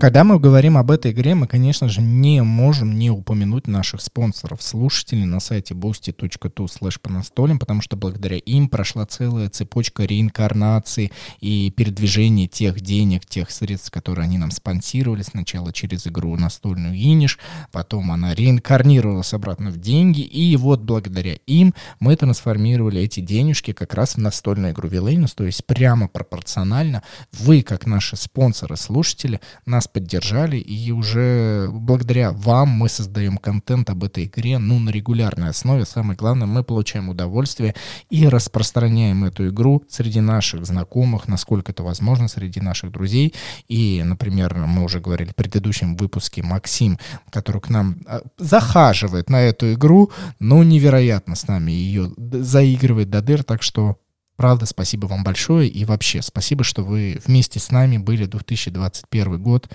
Speaker 1: Когда мы говорим об этой игре, мы, конечно же, не можем не упомянуть наших спонсоров, слушателей на сайте boosty.tu slash по настолям, потому что благодаря им прошла целая цепочка реинкарнации и передвижения тех денег, тех средств, которые они нам спонсировали. Сначала через игру настольную Иниш, потом она реинкарнировалась обратно в деньги, и вот благодаря им мы трансформировали эти денежки как раз в настольную игру Villainous, то есть прямо пропорционально вы, как наши спонсоры-слушатели, нас поддержали, и уже благодаря вам мы создаем контент об этой игре, ну, на регулярной основе. Самое главное, мы получаем удовольствие и распространяем эту игру среди наших знакомых, насколько это возможно, среди наших друзей. И, например, мы уже говорили в предыдущем выпуске, Максим, который к нам а, захаживает на эту игру, ну, невероятно с нами ее д- заигрывает до дыр, так что Правда, спасибо вам большое. И вообще, спасибо, что вы вместе с нами были 2021 год.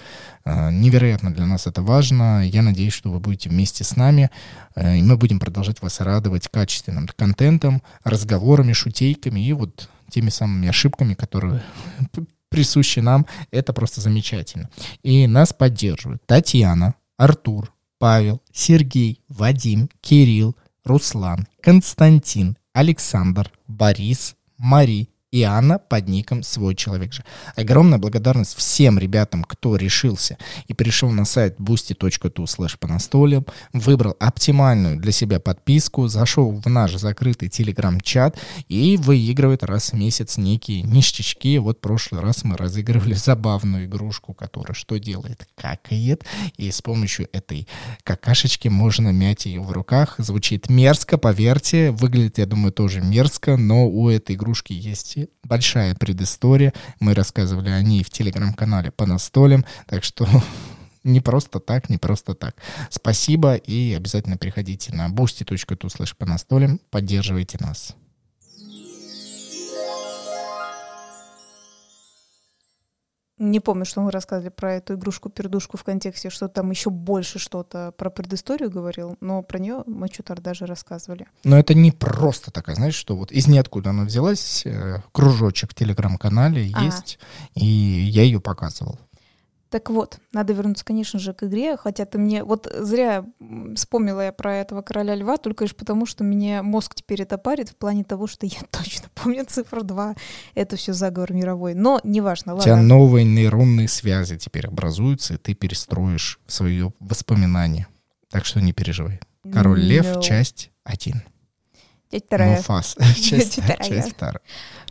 Speaker 1: Э, Невероятно для нас это важно. Я надеюсь, что вы будете вместе с нами. э, И мы будем продолжать вас радовать качественным контентом, разговорами, шутейками и вот теми самыми ошибками, которые присущи нам. Это просто замечательно. И нас поддерживают Татьяна, Артур, Павел, Сергей, Вадим, Кирилл, Руслан, Константин, Александр, Борис, Мари и Анна под ником «Свой человек же». Огромная благодарность всем ребятам, кто решился и пришел на сайт boosty.tu slash по настольям, выбрал оптимальную для себя подписку, зашел в наш закрытый телеграм-чат и выигрывает раз в месяц некие ништячки. Вот в прошлый раз мы разыгрывали забавную игрушку, которая что делает? Какает. И с помощью этой какашечки можно мять ее в руках. Звучит мерзко, поверьте. Выглядит, я думаю, тоже мерзко, но у этой игрушки есть большая предыстория. Мы рассказывали о ней в телеграм-канале по настолям, так что не просто так, не просто так. Спасибо и обязательно приходите на boosty.tu slash по настолям, поддерживайте нас.
Speaker 2: Не помню, что мы рассказывали про эту игрушку-пердушку в контексте, что там еще больше что-то про предысторию говорил, но про нее мы что-то даже рассказывали.
Speaker 1: Но это не просто такая, знаешь, что вот из ниоткуда она взялась, э, кружочек в телеграм-канале
Speaker 2: Ага.
Speaker 1: есть, и я ее показывал.
Speaker 2: Так вот, надо вернуться, конечно же, к игре, хотя ты мне... Вот зря вспомнила я про этого короля льва, только лишь потому, что мне мозг теперь это парит в плане того, что я точно помню цифру 2. Это все заговор мировой. Но неважно,
Speaker 1: У тебя
Speaker 2: ладно.
Speaker 1: новые нейронные связи теперь образуются, и ты перестроишь свое воспоминание. Так что не переживай. Король Лев,
Speaker 2: No.
Speaker 1: часть 1.
Speaker 2: Часть вторая.
Speaker 1: Муфас, часть,
Speaker 2: Вторая.
Speaker 1: часть вторая.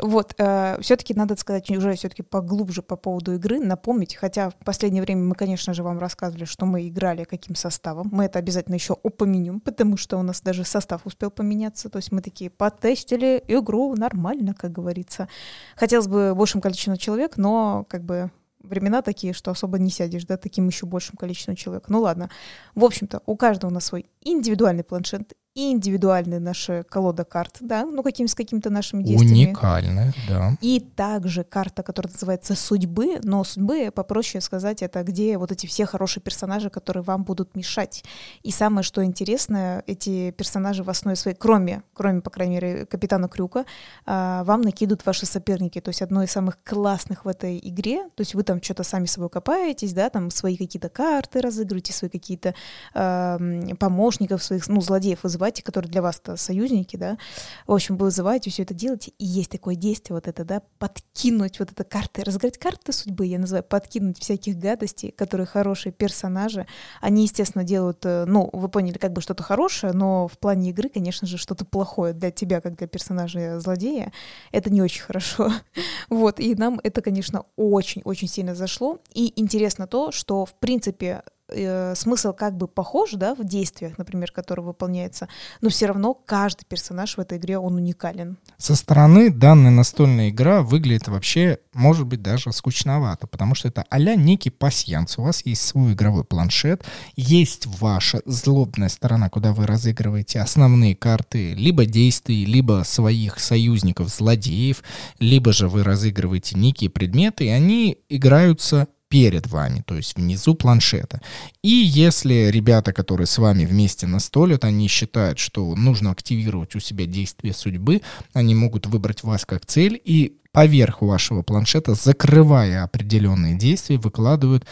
Speaker 2: Вот, все-таки надо сказать уже все-таки поглубже по поводу игры, напомнить, хотя в последнее время мы, конечно же, вам рассказывали, что мы играли каким составом. Мы это обязательно еще упомянем, потому что у нас даже состав успел поменяться. То есть мы такие потестили игру нормально, как говорится. Хотелось бы большим количеством человек, но как бы времена такие, что особо не сядешь, да, таким еще большим количеством человек. Ну ладно. В общем-то, у каждого у нас свой индивидуальный планшет и индивидуальная наша колода карт, да, ну каким с какими-то нашими действиями.
Speaker 1: Уникальная, да.
Speaker 2: И также карта, которая называется «Судьбы», но «Судьбы», попроще сказать, это где вот эти все хорошие персонажи, которые вам будут мешать. И самое, что интересное, эти персонажи в основе своей, кроме, кроме, по крайней мере, Капитана Крюка, а, вам накидывают ваши соперники. То есть одно из самых классных в этой игре, то есть вы там что-то сами собой копаетесь, да, там свои какие-то карты разыгрываете, свои какие-то м, помощников, своих, ну, злодеев вызываете, которые для вас-то союзники, да, в общем, вы вызываете, все это делаете, и есть такое действие вот это, да, подкинуть вот это карты, разыграть карты судьбы, я называю, подкинуть всяких гадостей, которые хорошие персонажи. Они, естественно, делают, э, ну, вы поняли, как бы что-то хорошее, но в плане игры, конечно же, что-то плохое для тебя, как для персонажа злодея, это не очень хорошо. Вот, и нам это, конечно, очень-очень сильно зашло. И интересно то, что, в принципе, э, смысл как бы похож, да, в действиях, например, которые выполняются, но все равно каждый персонаж в этой игре, он уникален.
Speaker 1: Со стороны данная настольная игра выглядит вообще, может быть, даже скучновато, потому что это а-ля некий пасьянс. У вас есть свой игровой планшет, есть ваша злобная сторона, куда вы разыгрываете основные карты либо действий, либо своих союзников, злодеев, либо же вы разыгрываете некие предметы, и они играются перед вами, то есть внизу планшета. И если ребята, которые с вами вместе настолят, они считают, что нужно активировать у себя действие судьбы, они могут выбрать вас как цель и поверх вашего планшета, закрывая определенные действия, выкладывают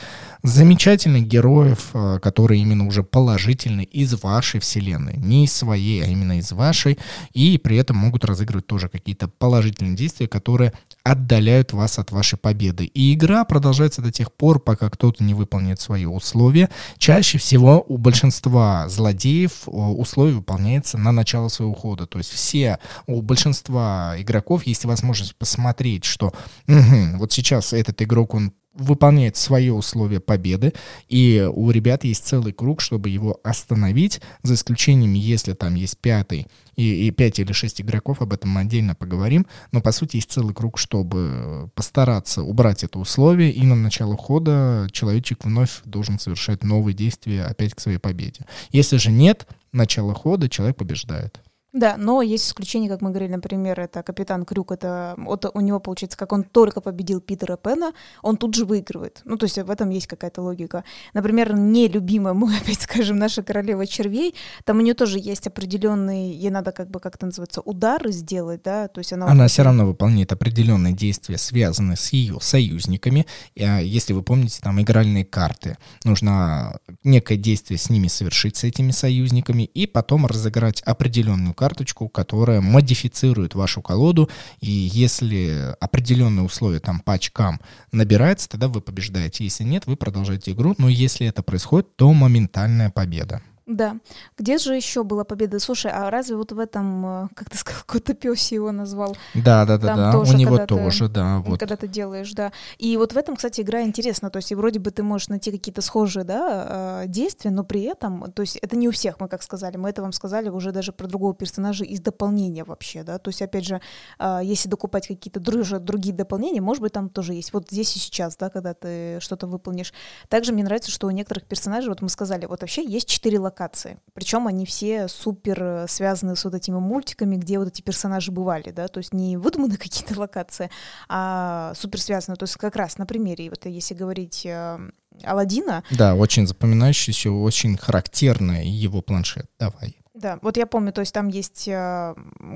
Speaker 1: замечательных героев, э, которые именно уже положительны из вашей вселенной. Не из своей, а именно из вашей. И при этом могут разыгрывать тоже какие-то положительные действия, которые отдаляют вас от вашей победы. И игра продолжается до тех пор, пока кто-то не выполнит свои условия. Чаще всего у большинства злодеев э, условие выполняется на начало своего хода. То есть все, у большинства игроков есть возможность посмотреть смотреть, что угу, вот сейчас этот игрок, он выполняет свои условия победы, и у ребят есть целый круг, чтобы его остановить, за исключением, если там есть пятый и, и пять или шесть игроков, об этом мы отдельно поговорим, но по сути есть целый круг, чтобы постараться убрать это условие, и на начало хода человечек вновь должен совершать новые действия опять к своей победе. Если же нет начала хода, человек побеждает.
Speaker 2: Да, но есть исключения, как мы говорили, например, это капитан Крюк, это вот у него получается, как он только победил Питера Пена, он тут же выигрывает. Ну, то есть в этом есть какая-то логика. Например, нелюбимая, мы опять скажем, наша королева червей, там у нее тоже есть определенные, ей надо как бы, как это называется, удары сделать, да, то есть она...
Speaker 1: Она все равно выполняет определенные действия, связанные с ее союзниками. А если вы помните, там игральные карты. Нужно некое действие с ними совершить, с этими союзниками, и потом разыграть определенную карточку, которая модифицирует вашу колоду, и если определенные условия там по очкам набирается, тогда вы побеждаете. Если нет, вы продолжаете игру, но если это происходит, то моментальная победа.
Speaker 2: Да. Где же еще была победа? Слушай, а разве вот в этом, э, как ты сказал, какой-то пес его назвал?
Speaker 1: Да, да, да, да. Тоже, У него тоже, да.
Speaker 2: Вот. Когда ты делаешь, да. И вот в этом, кстати, игра интересна. То есть, вроде бы ты можешь найти какие-то схожие, да, э, действия, но при этом, то есть, это не у всех, мы как сказали, мы это вам сказали уже даже про другого персонажа из дополнения вообще, да. То есть, опять же, э, если докупать какие-то другие дополнения, может быть, там тоже есть. Вот здесь и сейчас, да, когда ты что-то выполнишь. Также мне нравится, что у некоторых персонажей, вот мы сказали, вот вообще есть четыре локации локации. Причем они все супер э, связаны с вот этими мультиками, где вот эти персонажи бывали, да, то есть не выдуманы какие-то локации, а супер связаны. То есть как раз на примере, вот если говорить э, Алладина.
Speaker 1: Да, очень запоминающийся, очень характерный его планшет. Давай.
Speaker 2: Да, вот я помню, то есть там есть э,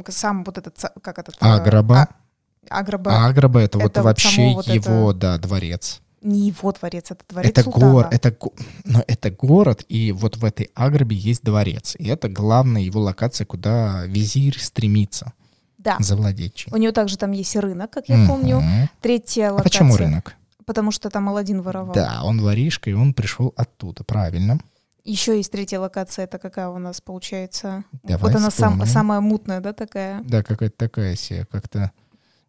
Speaker 2: сам вот этот, как этот...
Speaker 1: Агроба. А,
Speaker 2: Агроба.
Speaker 1: Агроба это, это вот вообще вот его, это... да, дворец
Speaker 2: не его дворец, это дворец
Speaker 1: это
Speaker 2: султана.
Speaker 1: Гор, это, но это город, и вот в этой Аграбе есть дворец. И это главная его локация, куда визирь стремится
Speaker 2: да.
Speaker 1: завладеть. Чем.
Speaker 2: У него также там есть рынок, как я помню. Третья локация. А
Speaker 1: почему рынок?
Speaker 2: Потому что там Алладин воровал.
Speaker 1: Да, он воришка, и он пришел оттуда, правильно.
Speaker 2: Еще есть третья локация, это какая у нас получается?
Speaker 1: Давай
Speaker 2: вот она сам, самая мутная, да, такая?
Speaker 1: Да, какая-то такая себе, как-то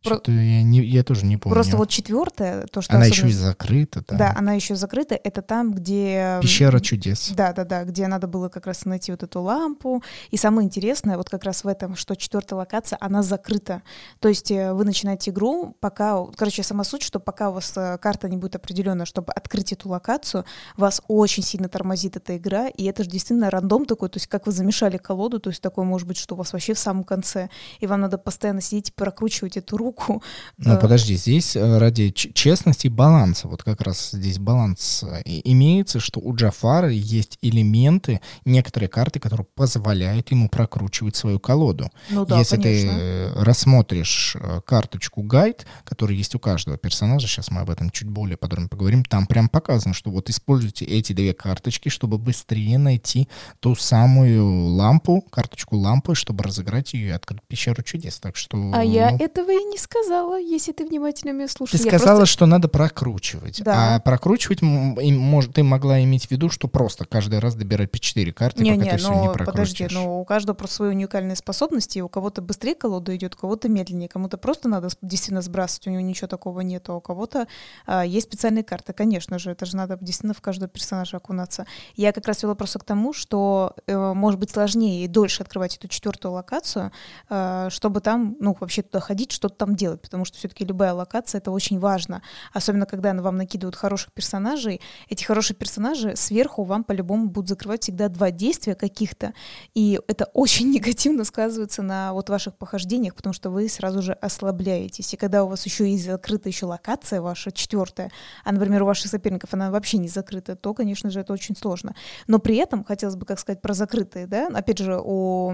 Speaker 1: что-то я, не, я тоже не помню.
Speaker 2: Просто вот четвертое, то, что...
Speaker 1: Она особенно... еще и закрыта.
Speaker 2: Там. Да, она еще закрыта. Это там, где...
Speaker 1: Пещера чудес.
Speaker 2: Да, да, да, где надо было как раз найти вот эту лампу. И самое интересное, вот как раз в этом, что четвертая локация, она закрыта. То есть э, вы начинаете игру, пока... Короче, сама суть, что пока у вас э, карта не будет определена, чтобы открыть эту локацию, вас очень сильно тормозит эта игра, и это же действительно рандом такой, то есть как вы замешали колоду, то есть такое может быть, что у вас вообще в самом конце, и вам надо постоянно сидеть и прокручивать эту руку, руку.
Speaker 1: Ну, э, подожди, здесь э, ради честности и баланса, вот как раз здесь баланс э, имеется, что у Джафара есть элементы, некоторые карты, которые позволяют ему прокручивать свою колоду.
Speaker 2: Ну да,
Speaker 1: Если
Speaker 2: конечно.
Speaker 1: ты рассмотришь карточку гайд, который есть у каждого персонажа, сейчас мы об этом чуть более подробно поговорим, там прям показано, что вот используйте эти две карточки, чтобы быстрее найти ту самую лампу, карточку лампы, чтобы разыграть ее и открыть пещеру чудес. Так что...
Speaker 2: А я этого и не сказала, если ты внимательно меня слушаешь.
Speaker 1: Ты сказала, просто... что надо прокручивать.
Speaker 2: Да.
Speaker 1: А прокручивать, может, ты могла иметь в виду, что просто каждый раз добирать по 4 карты,
Speaker 2: не,
Speaker 1: пока
Speaker 2: не,
Speaker 1: ты все не прокрутишь.
Speaker 2: Подожди, но у каждого просто свои уникальные способности. У кого-то быстрее колода идет, у кого-то медленнее. Кому-то просто надо действительно сбрасывать, у него ничего такого нет. А у кого-то а, есть специальные карты, конечно же. Это же надо действительно в каждого персонажа окунаться. Я как раз вела просто к тому, что э, может быть сложнее и дольше открывать эту четвертую локацию, э, чтобы там, ну, вообще туда ходить, что-то там делать, потому что все-таки любая локация — это очень важно. Особенно, когда вам накидывают хороших персонажей. Эти хорошие персонажи сверху вам по-любому будут закрывать всегда два действия каких-то, и это очень негативно сказывается на вот ваших похождениях, потому что вы сразу же ослабляетесь. И когда у вас еще есть закрыта еще локация ваша, четвертая, а, например, у ваших соперников она вообще не закрыта, то, конечно же, это очень сложно. Но при этом, хотелось бы, как сказать, про закрытые, да, опять же, у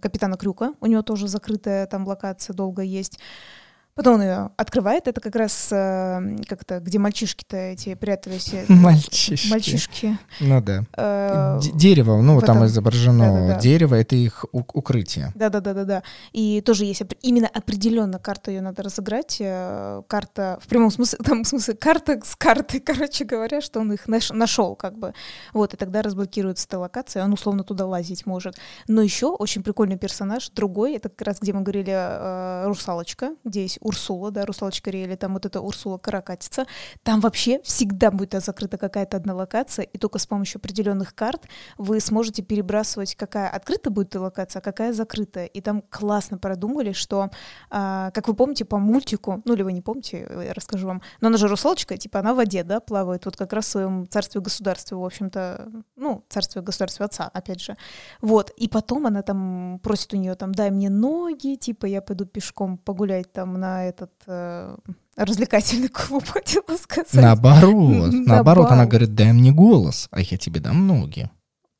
Speaker 2: капитана Крюка, у него тоже закрытая там локация долго есть. есть Потом он ее открывает. Это как раз э, как-то, где мальчишки-то эти прятались.
Speaker 1: Мальчишки.
Speaker 2: Мальчишки.
Speaker 1: Ну да. Э, дерево, ну там изображено да, да, да. дерево, это их укрытие.
Speaker 2: Да-да-да-да-да. И тоже есть именно определенно карта, ее надо разыграть. Э, карта, в прямом смысле, там в смысле карта с картой, короче говоря, что он их нашел как бы. Вот, и тогда разблокируется эта локация, он условно туда лазить может. Но еще очень прикольный персонаж, другой, это как раз где мы говорили э, русалочка, где есть Урсула, да, Русалочка Риэли, там вот эта Урсула Каракатица, там вообще всегда будет закрыта какая-то одна локация, и только с помощью определенных карт вы сможете перебрасывать, какая открыта будет локация, а какая закрытая. И там классно продумали, что, а, как вы помните по мультику, ну или вы не помните, я расскажу вам, но она же русалочка, типа она в воде, да, плавает, вот как раз в своем царстве-государстве, в общем-то, ну, царстве-государстве отца, опять же. Вот, и потом она там просит у нее там, дай мне ноги, типа я пойду пешком погулять там на этот э, развлекательный клуб, хотела сказать.
Speaker 1: Наоборот, наоборот, она говорит, дай мне голос, а я тебе дам ноги.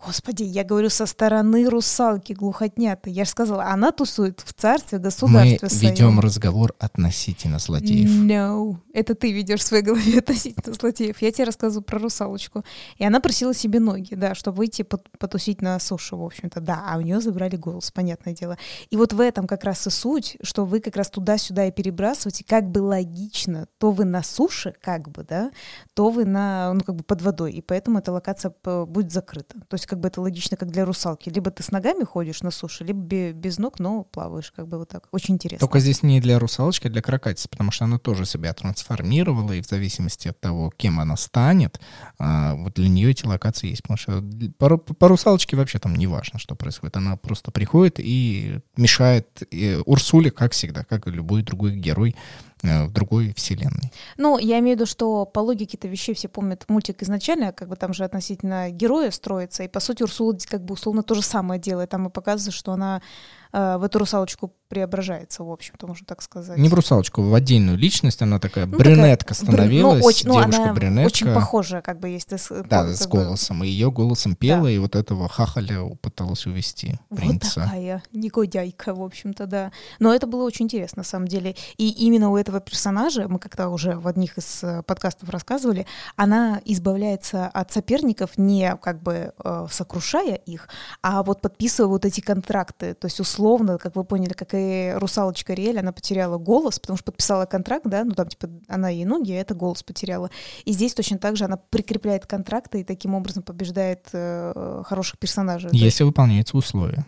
Speaker 2: Господи, я говорю со стороны русалки глухотнятой. Я же сказала, она тусует в царстве, государстве
Speaker 1: Мы своем. ведем разговор относительно злодеев.
Speaker 2: No, это ты ведешь в своей голове относительно злодеев. Я тебе рассказываю про русалочку. И она просила себе ноги, да, чтобы выйти потусить на сушу, в общем-то, да. А у нее забрали голос, понятное дело. И вот в этом как раз и суть, что вы как раз туда-сюда и перебрасываете, как бы логично, то вы на суше, как бы, да, то вы на, ну, как бы под водой. И поэтому эта локация будет закрыта. То есть как бы это логично, как для русалки. Либо ты с ногами ходишь на суше, либо без ног, но плаваешь, как бы вот так. Очень интересно.
Speaker 1: Только здесь не для русалочки, а для крокатицы, потому что она тоже себя трансформировала, и в зависимости от того, кем она станет, а, вот для нее эти локации есть. Потому что по, по русалочке вообще там не важно, что происходит. Она просто приходит и мешает Урсуле, как всегда, как и любой другой герой в другой вселенной.
Speaker 2: Ну, я имею в виду, что по логике-то вещей все помнят мультик изначально, как бы там же относительно героя строится, и по сути Урсула как бы условно то же самое делает, там и показывается, что она э, в эту русалочку преображается, в общем-то, можно так сказать.
Speaker 1: Не в русалочку, в отдельную личность, она такая ну, брюнетка такая, становилась, ну, очень, ну, девушка брюнетка.
Speaker 2: Очень похожая, как бы есть.
Speaker 1: Да, с голосом. И ее голосом пела, да. и вот этого хахаля пыталась увести принца.
Speaker 2: Вот такая негодяйка, в общем-то, да. Но это было очень интересно, на самом деле. И именно у этого персонажа, мы как-то уже в одних из э, подкастов рассказывали, она избавляется от соперников не как бы э, сокрушая их, а вот подписывая вот эти контракты. То есть условно, как вы поняли, как и русалочка Риэль, она потеряла голос, потому что подписала контракт, да, ну там типа она и ноги, а это голос потеряла. И здесь точно так же она прикрепляет контракты и таким образом побеждает э, хороших персонажей.
Speaker 1: Если выполняются условия.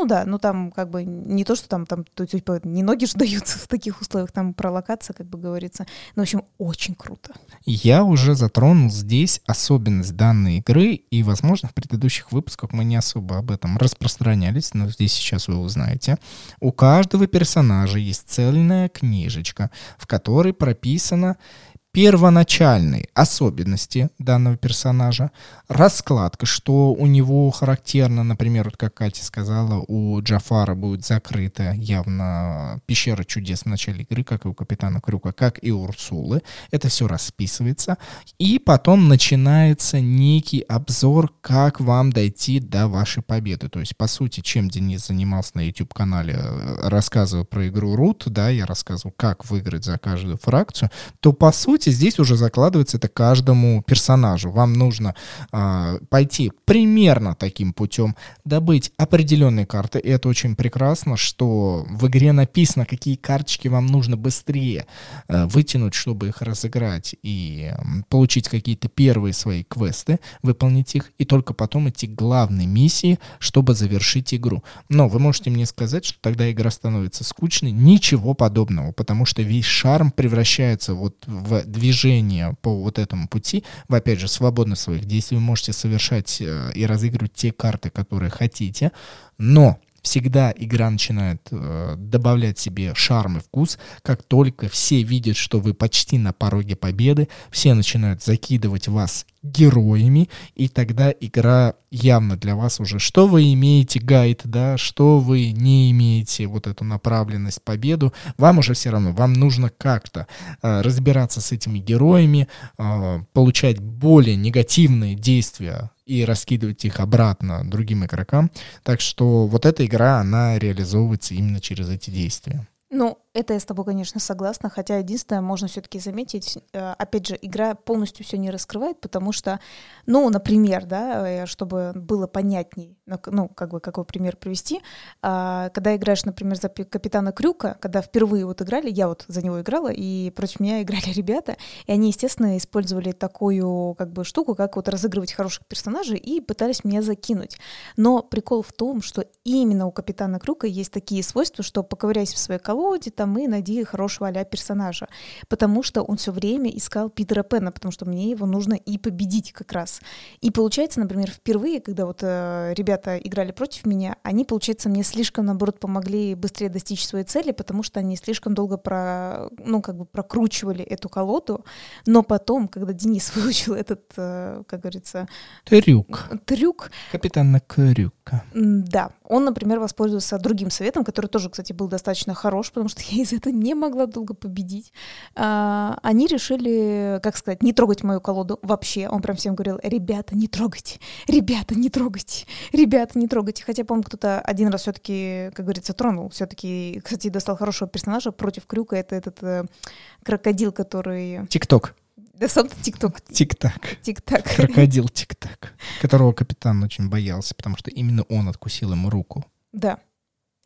Speaker 2: Ну да, ну там как бы не то, что там, там то, типа, не ноги же даются в таких условиях, там про локация, как бы говорится. Ну, в общем, очень круто.
Speaker 1: Я уже затронул здесь особенность данной игры, и, возможно, в предыдущих выпусках мы не особо об этом распространялись, но здесь сейчас вы узнаете. У каждого персонажа есть цельная книжечка, в которой прописано первоначальные особенности данного персонажа, раскладка, что у него характерно, например, вот как Катя сказала, у Джафара будет закрыта явно пещера чудес в начале игры, как и у Капитана Крюка, как и у Урсулы. Это все расписывается. И потом начинается некий обзор, как вам дойти до вашей победы. То есть, по сути, чем Денис занимался на YouTube-канале, рассказывал про игру Root, да, я рассказывал, как выиграть за каждую фракцию, то, по сути, сути, здесь уже закладывается это каждому персонажу. Вам нужно э, пойти примерно таким путем, добыть определенные карты. И это очень прекрасно, что в игре написано, какие карточки вам нужно быстрее э, вытянуть, чтобы их разыграть и э, получить какие-то первые свои квесты, выполнить их, и только потом идти к главной миссии, чтобы завершить игру. Но вы можете мне сказать, что тогда игра становится скучной. Ничего подобного, потому что весь шарм превращается вот в движение по вот этому пути. Вы, опять же, свободно своих действий можете совершать э, и разыгрывать те карты, которые хотите. Но всегда игра начинает э, добавлять себе шарм и вкус, как только все видят, что вы почти на пороге победы, все начинают закидывать вас героями, и тогда игра явно для вас уже, что вы имеете гайд, да, что вы не имеете вот эту направленность победу, вам уже все равно, вам нужно как-то э, разбираться с этими героями, э, получать более негативные действия и раскидывать их обратно другим игрокам. Так что вот эта игра, она реализовывается именно через эти действия.
Speaker 2: Ну, это я с тобой, конечно, согласна, хотя единственное, можно все-таки заметить, э, опять же, игра полностью все не раскрывает, потому что, ну, например, да, э, чтобы было понятней, ну, как бы, какой пример привести, а, когда играешь, например, за капитана Крюка, когда впервые вот играли, я вот за него играла, и против меня играли ребята, и они, естественно, использовали такую, как бы, штуку, как вот разыгрывать хороших персонажей, и пытались меня закинуть. Но прикол в том, что именно у капитана Крюка есть такие свойства, что поковыряйся в своей колоде, там и найди хорошего а персонажа. Потому что он все время искал Питера Пена, потому что мне его нужно и победить как раз. И получается, например, впервые, когда вот э, ребята играли против меня, они, получается, мне слишком, наоборот, помогли быстрее достичь своей цели, потому что они слишком долго про, ну, как бы прокручивали эту колоду. Но потом, когда Денис выучил этот, э, как говорится...
Speaker 1: Трюк.
Speaker 2: Трюк.
Speaker 1: Капитана Крюка.
Speaker 2: Да. Он, например, воспользовался другим советом, который тоже, кстати, был достаточно хорош, потому что я из этого не могла долго победить. А, они решили, как сказать, не трогать мою колоду вообще. Он прям всем говорил, ребята, не трогайте, ребята, не трогайте, ребята, не трогайте. Хотя, по-моему, кто-то один раз все-таки, как говорится, тронул. Все-таки, кстати, достал хорошего персонажа против Крюка. Это этот э, крокодил, который...
Speaker 1: Тикток.
Speaker 2: Да сам ТикТок.
Speaker 1: Тик-так.
Speaker 2: Тик-так.
Speaker 1: Крокодил Тик-так, которого капитан очень боялся, потому что именно он откусил ему руку.
Speaker 2: Да.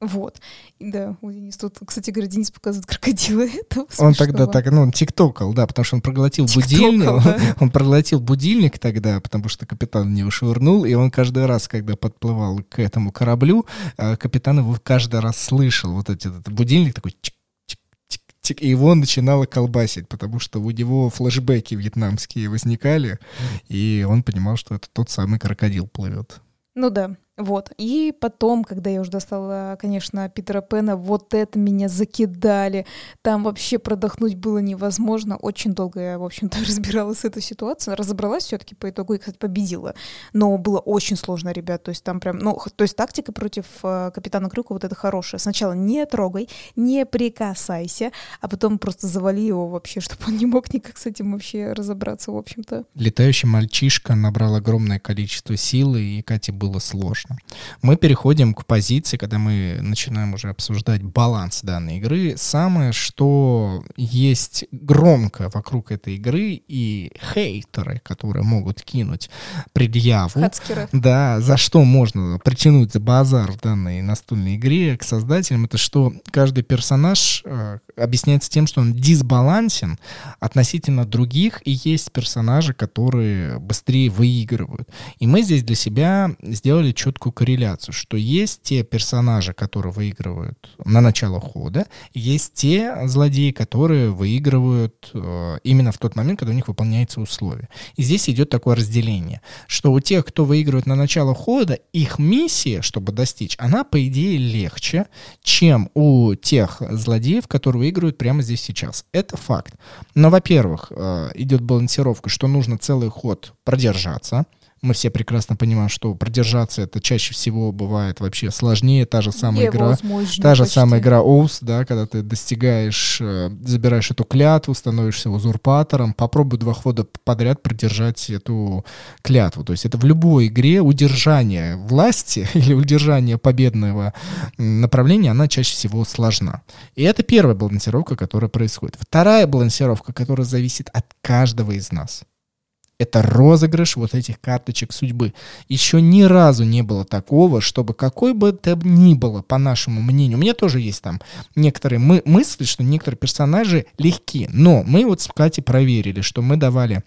Speaker 2: Вот. И да, у Дениса тут, кстати говоря, Денис показывает крокодила. Это
Speaker 1: он тогда так, ну, он тиктокал, да, потому что он проглотил будильник. Да. Он проглотил будильник тогда, потому что капитан не швырнул, и он каждый раз, когда подплывал к этому кораблю, э, капитан его каждый раз слышал. Вот этот будильник такой чик, и его начинало колбасить, потому что у него флешбеки вьетнамские возникали, и он понимал, что это тот самый крокодил плывет.
Speaker 2: Ну да. Вот. И потом, когда я уже достала, конечно, Питера Пена, вот это меня закидали. Там вообще продохнуть было невозможно. Очень долго я, в общем-то, разбиралась с этой ситуацией. Разобралась все-таки по итогу и, кстати, победила. Но было очень сложно, ребят. То есть там прям, ну, то есть тактика против э, Капитана Крюка вот это хорошая. Сначала не трогай, не прикасайся, а потом просто завали его вообще, чтобы он не мог никак с этим вообще разобраться, в общем-то.
Speaker 1: Летающий мальчишка набрал огромное количество силы, и Кате было сложно конечно. Мы переходим к позиции, когда мы начинаем уже обсуждать баланс данной игры. Самое, что есть громко вокруг этой игры и хейтеры, которые могут кинуть предъяву.
Speaker 2: Хацкеры.
Speaker 1: Да, за что можно притянуть за базар в данной настольной игре к создателям, это что каждый персонаж э, объясняется тем, что он дисбалансен относительно других, и есть персонажи, которые быстрее выигрывают. И мы здесь для себя сделали четкую корреляцию, что есть те персонажи, которые выигрывают на начало хода, есть те злодеи, которые выигрывают э, именно в тот момент, когда у них выполняется условие. И здесь идет такое разделение, что у тех, кто выигрывает на начало хода, их миссия, чтобы достичь, она, по идее, легче, чем у тех злодеев, которые выигрывают прямо здесь сейчас. Это факт. Но, во-первых, э, идет балансировка, что нужно целый ход продержаться, Мы все прекрасно понимаем, что продержаться это чаще всего бывает вообще сложнее. Та же самая игра, та же почти. самая игра Оус, да, когда ты достигаешь, э, забираешь эту клятву, становишься узурпатором. Попробуй два хода подряд продержать эту клятву. То есть это в любой игре удержание власти или удержание победного направления, она чаще всего сложна. И это первая балансировка, которая происходит. Вторая балансировка, которая зависит от каждого из нас. Это розыгрыш вот этих карточек судьбы. Еще ни разу не было такого, чтобы какой бы это ни было, по нашему мнению, у меня тоже есть там некоторые мы, мысли, что некоторые персонажи легки, но мы вот с Катей проверили, что мы давали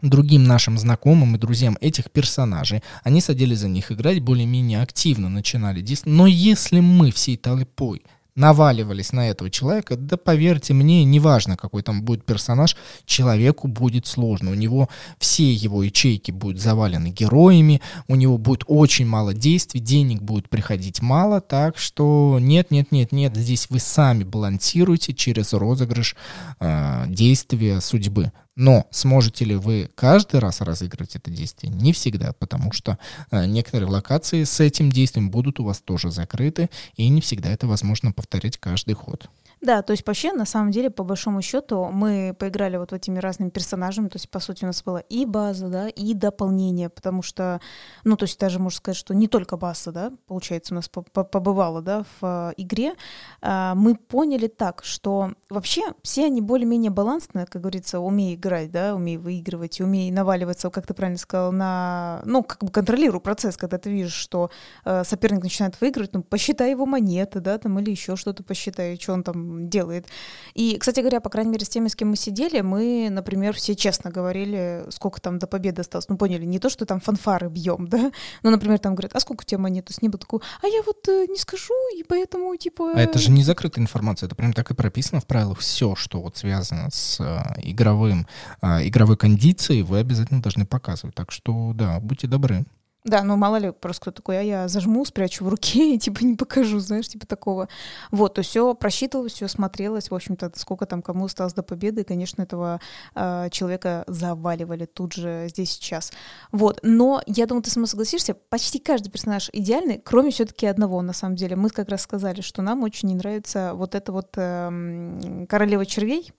Speaker 1: другим нашим знакомым и друзьям этих персонажей. Они садились за них играть более-менее активно, начинали. Но если мы всей толпой наваливались на этого человека, да поверьте мне, неважно, какой там будет персонаж, человеку будет сложно. У него все его ячейки будут завалены героями, у него будет очень мало действий, денег будет приходить мало, так что нет, нет, нет, нет, здесь вы сами балансируете через розыгрыш э, действия судьбы. Но сможете ли вы каждый раз разыгрывать это действие? Не всегда, потому что э, некоторые локации с этим действием будут у вас тоже закрыты, и не всегда это возможно повторять каждый ход.
Speaker 2: Да, то есть вообще, на самом деле, по большому счету, мы поиграли вот этими разными персонажами, то есть, по сути, у нас была и база, да, и дополнение, потому что, ну, то есть даже можно сказать, что не только база, да, получается, у нас побывала, да, в э, игре, а, мы поняли так, что вообще все они более-менее балансные, как говорится, умей играть, да, умей выигрывать, умей наваливаться, как ты правильно сказал, на, ну, как бы контролируй процесс, когда ты видишь, что э, соперник начинает выигрывать, ну, посчитай его монеты, да, там, или еще что-то посчитай, что он там делает. И, кстати говоря, по крайней мере, с теми, с кем мы сидели, мы, например, все честно говорили, сколько там до победы осталось. Ну, поняли, не то, что там фанфары бьем, да, но, например, там говорят, а сколько у тебя монет? С неба такой, а я вот э, не скажу, и поэтому, типа...
Speaker 1: А это же не закрытая информация, это прям так и прописано в правилах. Все, что вот связано с э, игровым, э, игровой кондицией, вы обязательно должны показывать. Так что, да, будьте добры.
Speaker 2: Да, ну мало ли, просто кто такой, а я зажму, спрячу в руке и типа не покажу, знаешь, типа такого. Вот, то все просчитывалось, все смотрелось, в общем-то, сколько там кому осталось до победы, и, конечно, этого э, человека заваливали тут же, здесь, сейчас. Вот, но я думаю, ты мной согласишься, почти каждый персонаж идеальный, кроме все-таки одного, на самом деле. Мы как раз сказали, что нам очень не нравится вот эта вот э, королева червей,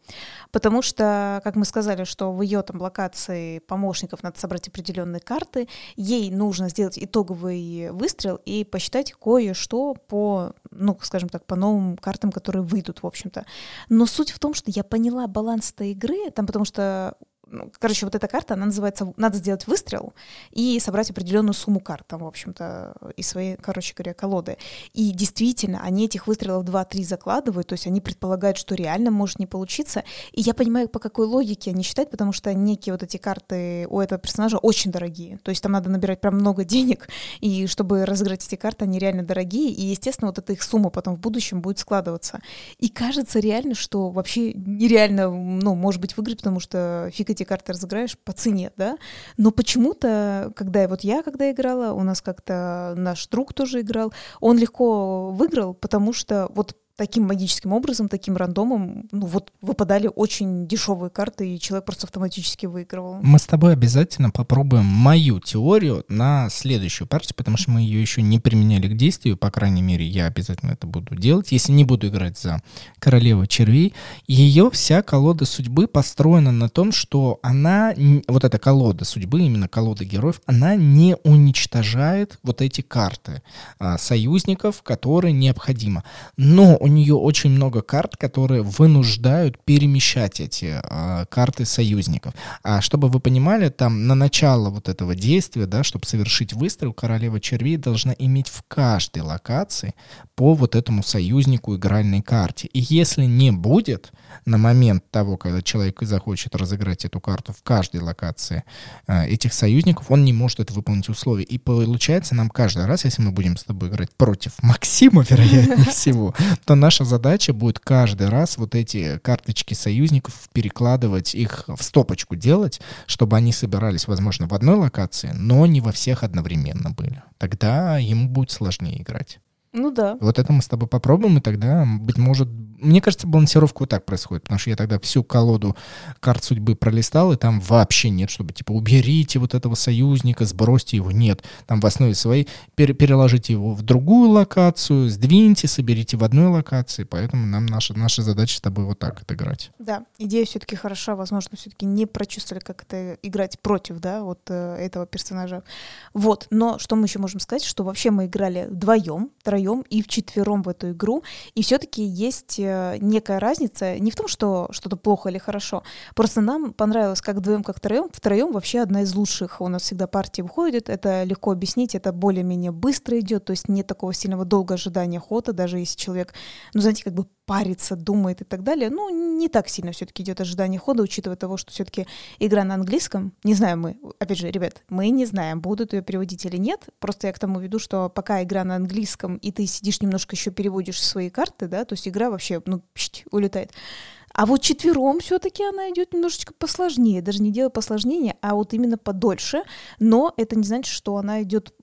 Speaker 2: потому что, как мы сказали, что в ее там локации помощников надо собрать определенные карты, ей нужно нужно сделать итоговый выстрел и посчитать кое-что по, ну, скажем так, по новым картам, которые выйдут, в общем-то. Но суть в том, что я поняла баланс этой игры, там, потому что ну, короче, вот эта карта, она называется «Надо сделать выстрел» и собрать определенную сумму карт, там, в общем-то, из своей, короче говоря, колоды. И действительно, они этих выстрелов 2-3 закладывают, то есть они предполагают, что реально может не получиться. И я понимаю, по какой логике они считают, потому что некие вот эти карты у этого персонажа очень дорогие. То есть там надо набирать прям много денег, и чтобы разыграть эти карты, они реально дорогие, и, естественно, вот эта их сумма потом в будущем будет складываться. И кажется реально, что вообще нереально, ну, может быть, выиграть, потому что фиг эти карты разыграешь по цене, да, но почему-то, когда вот я когда играла, у нас как-то наш друг тоже играл, он легко выиграл, потому что вот таким магическим образом, таким рандомом, ну вот выпадали очень дешевые карты, и человек просто автоматически выигрывал.
Speaker 1: Мы с тобой обязательно попробуем мою теорию на следующую партию, потому что мы ее еще не применяли к действию, по крайней мере, я обязательно это буду делать. Если не буду играть за королеву червей, ее вся колода судьбы построена на том, что она, вот эта колода судьбы, именно колода героев, она не уничтожает вот эти карты а, союзников, которые необходимо. Но у нее очень много карт, которые вынуждают перемещать эти э, карты союзников. А чтобы вы понимали, там на начало вот этого действия, да, чтобы совершить выстрел, королева червей должна иметь в каждой локации по вот этому союзнику игральной карте. И если не будет на момент того, когда человек захочет разыграть эту карту в каждой локации э, этих союзников, он не может это выполнить условия. И получается нам каждый раз, если мы будем с тобой играть против Максима, вероятнее всего, то наша задача будет каждый раз вот эти карточки союзников перекладывать, их в стопочку делать, чтобы они собирались, возможно, в одной локации, но не во всех одновременно были. Тогда ему будет сложнее играть.
Speaker 2: Ну да.
Speaker 1: Вот это мы с тобой попробуем, и тогда, быть может, мне кажется, балансировка вот так происходит, потому что я тогда всю колоду карт судьбы пролистал, и там вообще нет, чтобы, типа, уберите вот этого союзника, сбросьте его. Нет, там в основе своей пер переложите его в другую локацию, сдвиньте, соберите в одной локации, поэтому нам наша, наша задача с тобой вот так отыграть.
Speaker 2: Да, идея все-таки хороша, возможно, все-таки не прочувствовали, как это играть против, да, вот э, этого персонажа. Вот, но что мы еще можем сказать, что вообще мы играли вдвоем, втроем и вчетвером в эту игру, и все-таки есть Э, некая разница. Не в том, что что-то плохо или хорошо, просто нам понравилось как вдвоем, как втроем. Втроем вообще одна из лучших. У нас всегда партии выходит, это легко объяснить, это более-менее быстро идет, то есть нет такого сильного долгого ожидания хода, даже если человек, ну, знаете, как бы парится, думает и так далее. Ну, не так сильно все-таки идет ожидание хода, учитывая того, что все-таки игра на английском. Не знаю мы, опять же, ребят, мы не знаем, будут ее переводить или нет. Просто я к тому веду, что пока игра на английском, и ты сидишь немножко еще переводишь свои карты, да, то есть игра вообще, ну, улетает. А вот четвером все-таки она идет немножечко посложнее, даже не дело посложнее, а вот именно подольше. Но это не значит, что она идет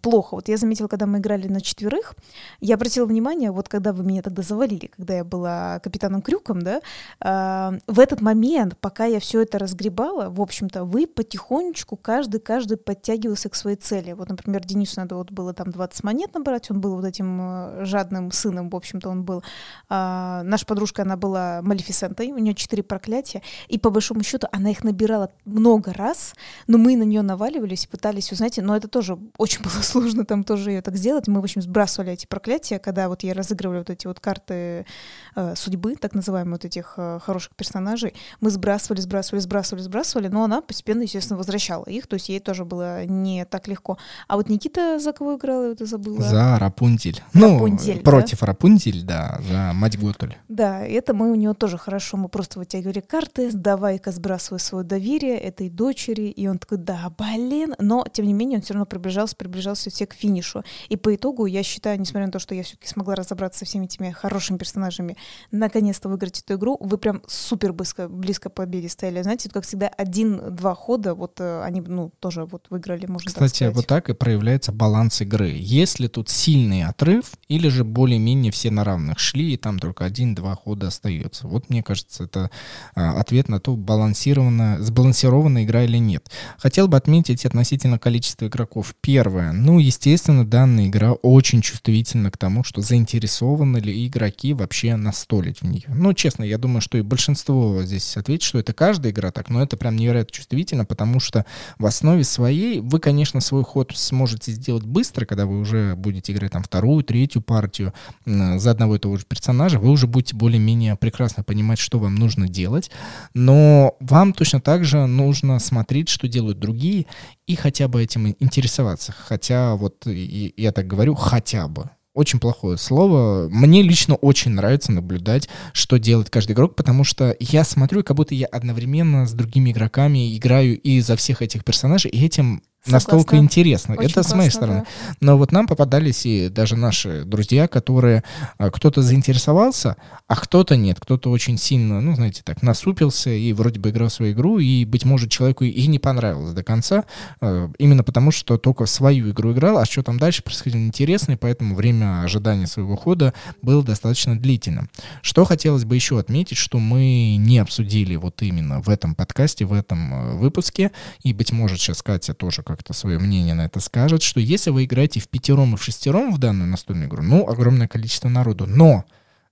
Speaker 2: плохо. Вот я заметила, когда мы играли на четверых, я обратила внимание, вот когда вы меня тогда завалили, когда я была капитаном Крюком, да, э, в этот момент, пока я все это разгребала, в общем-то, вы потихонечку каждый каждый подтягивался к своей цели. Вот, например, Денису надо вот было там 20 монет набрать, он был вот этим э, жадным сыном, в общем-то, он был. Э, наша подружка, она была Малефисентой, Малефисентой, у нее четыре проклятия, и по большому счету она их набирала много раз, но мы на нее наваливались и пытались узнать, но это тоже очень было сложно там тоже ее так сделать. Мы, в общем, сбрасывали эти проклятия, когда вот я разыгрывала вот эти вот карты э, судьбы, так называемые вот этих э, хороших персонажей, мы сбрасывали, сбрасывали, сбрасывали, сбрасывали, но она постепенно, естественно, возвращала их, то есть ей тоже было не так легко. А вот Никита за кого играл, я это забыла?
Speaker 1: За Рапунтель. Рапунтель ну, да? против Рапунтель, да, за мать Готуль.
Speaker 2: Да, это мы у нее тоже хорошо, мы просто вытягивали карты, давай-ка сбрасывай свое доверие этой дочери, и он такой, да, блин, но тем не менее он все равно приближался, приближался все к финишу. И по итогу, я считаю, несмотря на то, что я все-таки смогла разобраться со всеми этими хорошими персонажами, наконец-то выиграть эту игру, вы прям супер близко, близко к победе стояли. Знаете, как всегда, один-два хода, вот э, они, ну, тоже вот выиграли, можно
Speaker 1: Кстати, так
Speaker 2: сказать.
Speaker 1: вот так и проявляется баланс игры. Если тут сильный отрыв, или же более-менее все на равных шли, и там только один-два хода остается. Вот мне кажется, это а, ответ на то, балансированно, сбалансированная игра или нет. Хотел бы отметить относительно количества игроков. Первое. Ну, естественно, данная игра очень чувствительна к тому, что заинтересованы ли игроки вообще настолить в нее. Ну, честно, я думаю, что и большинство здесь ответит, что это каждая игра так, но это прям невероятно чувствительно, потому что в основе своей вы, конечно, свой ход сможете сделать быстро, когда вы уже будете играть там вторую, третью партию за одного и того же персонажа, вы уже будете более-менее прекрасно понимать, что вам нужно делать, но вам точно так же нужно смотреть, что делают другие, и хотя бы этим интересоваться. Хотя вот и, я так говорю, хотя бы очень плохое слово. Мне лично очень нравится наблюдать, что делает каждый игрок, потому что я смотрю, как будто я одновременно с другими игроками играю и за всех этих персонажей, и этим Согласна. настолько интересно. Очень это с моей стороны. Да. Но вот нам попадались и даже наши друзья, которые а, кто-то заинтересовался, а кто-то нет. Кто-то очень сильно, ну, знаете, так, насупился и вроде бы играл свою игру, и, быть может, человеку и не понравилось до конца, а, именно потому что только свою игру играл, а что там дальше происходило интересно, и поэтому время ожидания своего хода было достаточно длительным. Что хотелось бы еще отметить, что мы не обсудили вот именно в этом подкасте, в этом а, выпуске, и, быть может, сейчас Катя тоже как-то свое мнение на это скажет, что если вы играете в пятером и в шестером в данную настольную игру, ну, огромное количество народу, но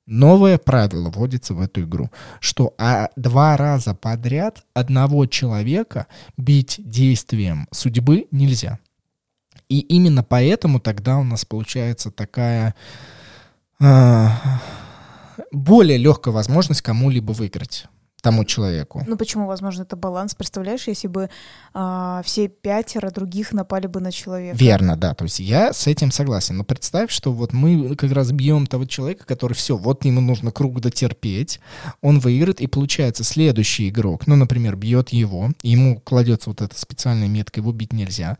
Speaker 1: новое правило вводится в эту игру, что а, два раза подряд одного человека бить действием судьбы нельзя. И именно поэтому тогда у нас получается такая э, более легкая возможность кому-либо выиграть тому человеку.
Speaker 2: Ну почему, возможно, это баланс? Представляешь, если бы а, все пятеро других напали бы на человека?
Speaker 1: Верно, да. То есть я с этим согласен. Но представь, что вот мы как раз бьем того человека, который все, вот ему нужно круг дотерпеть, он выиграет, и получается следующий игрок, ну, например, бьет его, ему кладется вот эта специальная метка, его бить нельзя.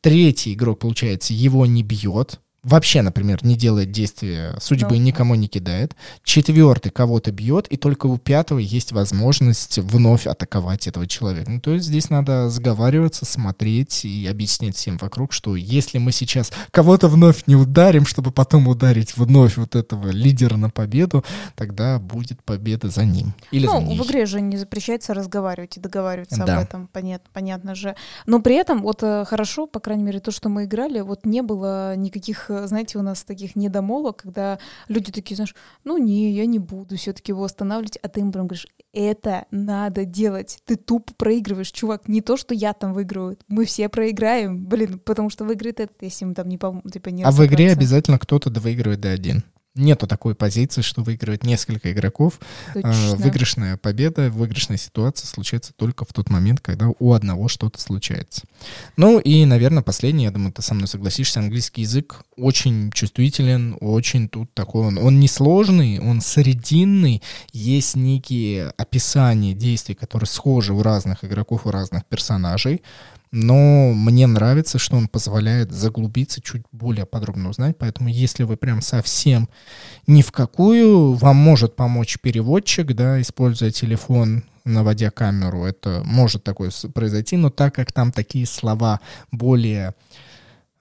Speaker 1: Третий игрок, получается, его не бьет, вообще, например, не делает действия судьбы,
Speaker 2: Ну.
Speaker 1: никому не кидает. Четвертый кого-то бьет, и только у пятого есть возможность вновь атаковать этого человека. Ну, то есть здесь надо сговариваться, смотреть и объяснять всем вокруг, что если мы сейчас кого-то вновь не ударим, чтобы потом ударить вновь вот этого лидера на победу, тогда будет победа за ним. Или за
Speaker 2: Ну,
Speaker 1: ней.
Speaker 2: в игре же не запрещается разговаривать и договариваться
Speaker 1: Да.
Speaker 2: об этом, понятно, понятно же. Но при этом вот э, хорошо, по крайней мере, то, что мы играли, вот не было никаких, э, знаете, у нас таких недомолвок, когда люди такие, знаешь, ну не, я не буду все-таки его останавливать, а ты им прям говоришь, это надо делать, ты тупо проигрываешь, чувак, не то, что я там выигрываю, мы все проиграем, блин, потому что выиграет этот, если ему там не, пом- типа, не
Speaker 1: А в игре обязательно кто-то выигрывает до один. Нету такой позиции, что выигрывает несколько игроков. Э,
Speaker 2: Точно.
Speaker 1: Выигрышная победа, выигрышная ситуация случается только в тот момент, когда у одного что-то случается. Ну и, наверное, последний, я думаю, ты со мной согласишься, английский язык очень чувствителен, очень тут такой он. Он не сложный, он срединный, есть некие описания действий, которые схожи у разных игроков, у разных персонажей. Но мне нравится, что он позволяет заглубиться, чуть более подробно узнать. Поэтому, если вы прям совсем ни в какую, вам может помочь переводчик, да, используя телефон, наводя камеру. Это может такое произойти, но так как там такие слова более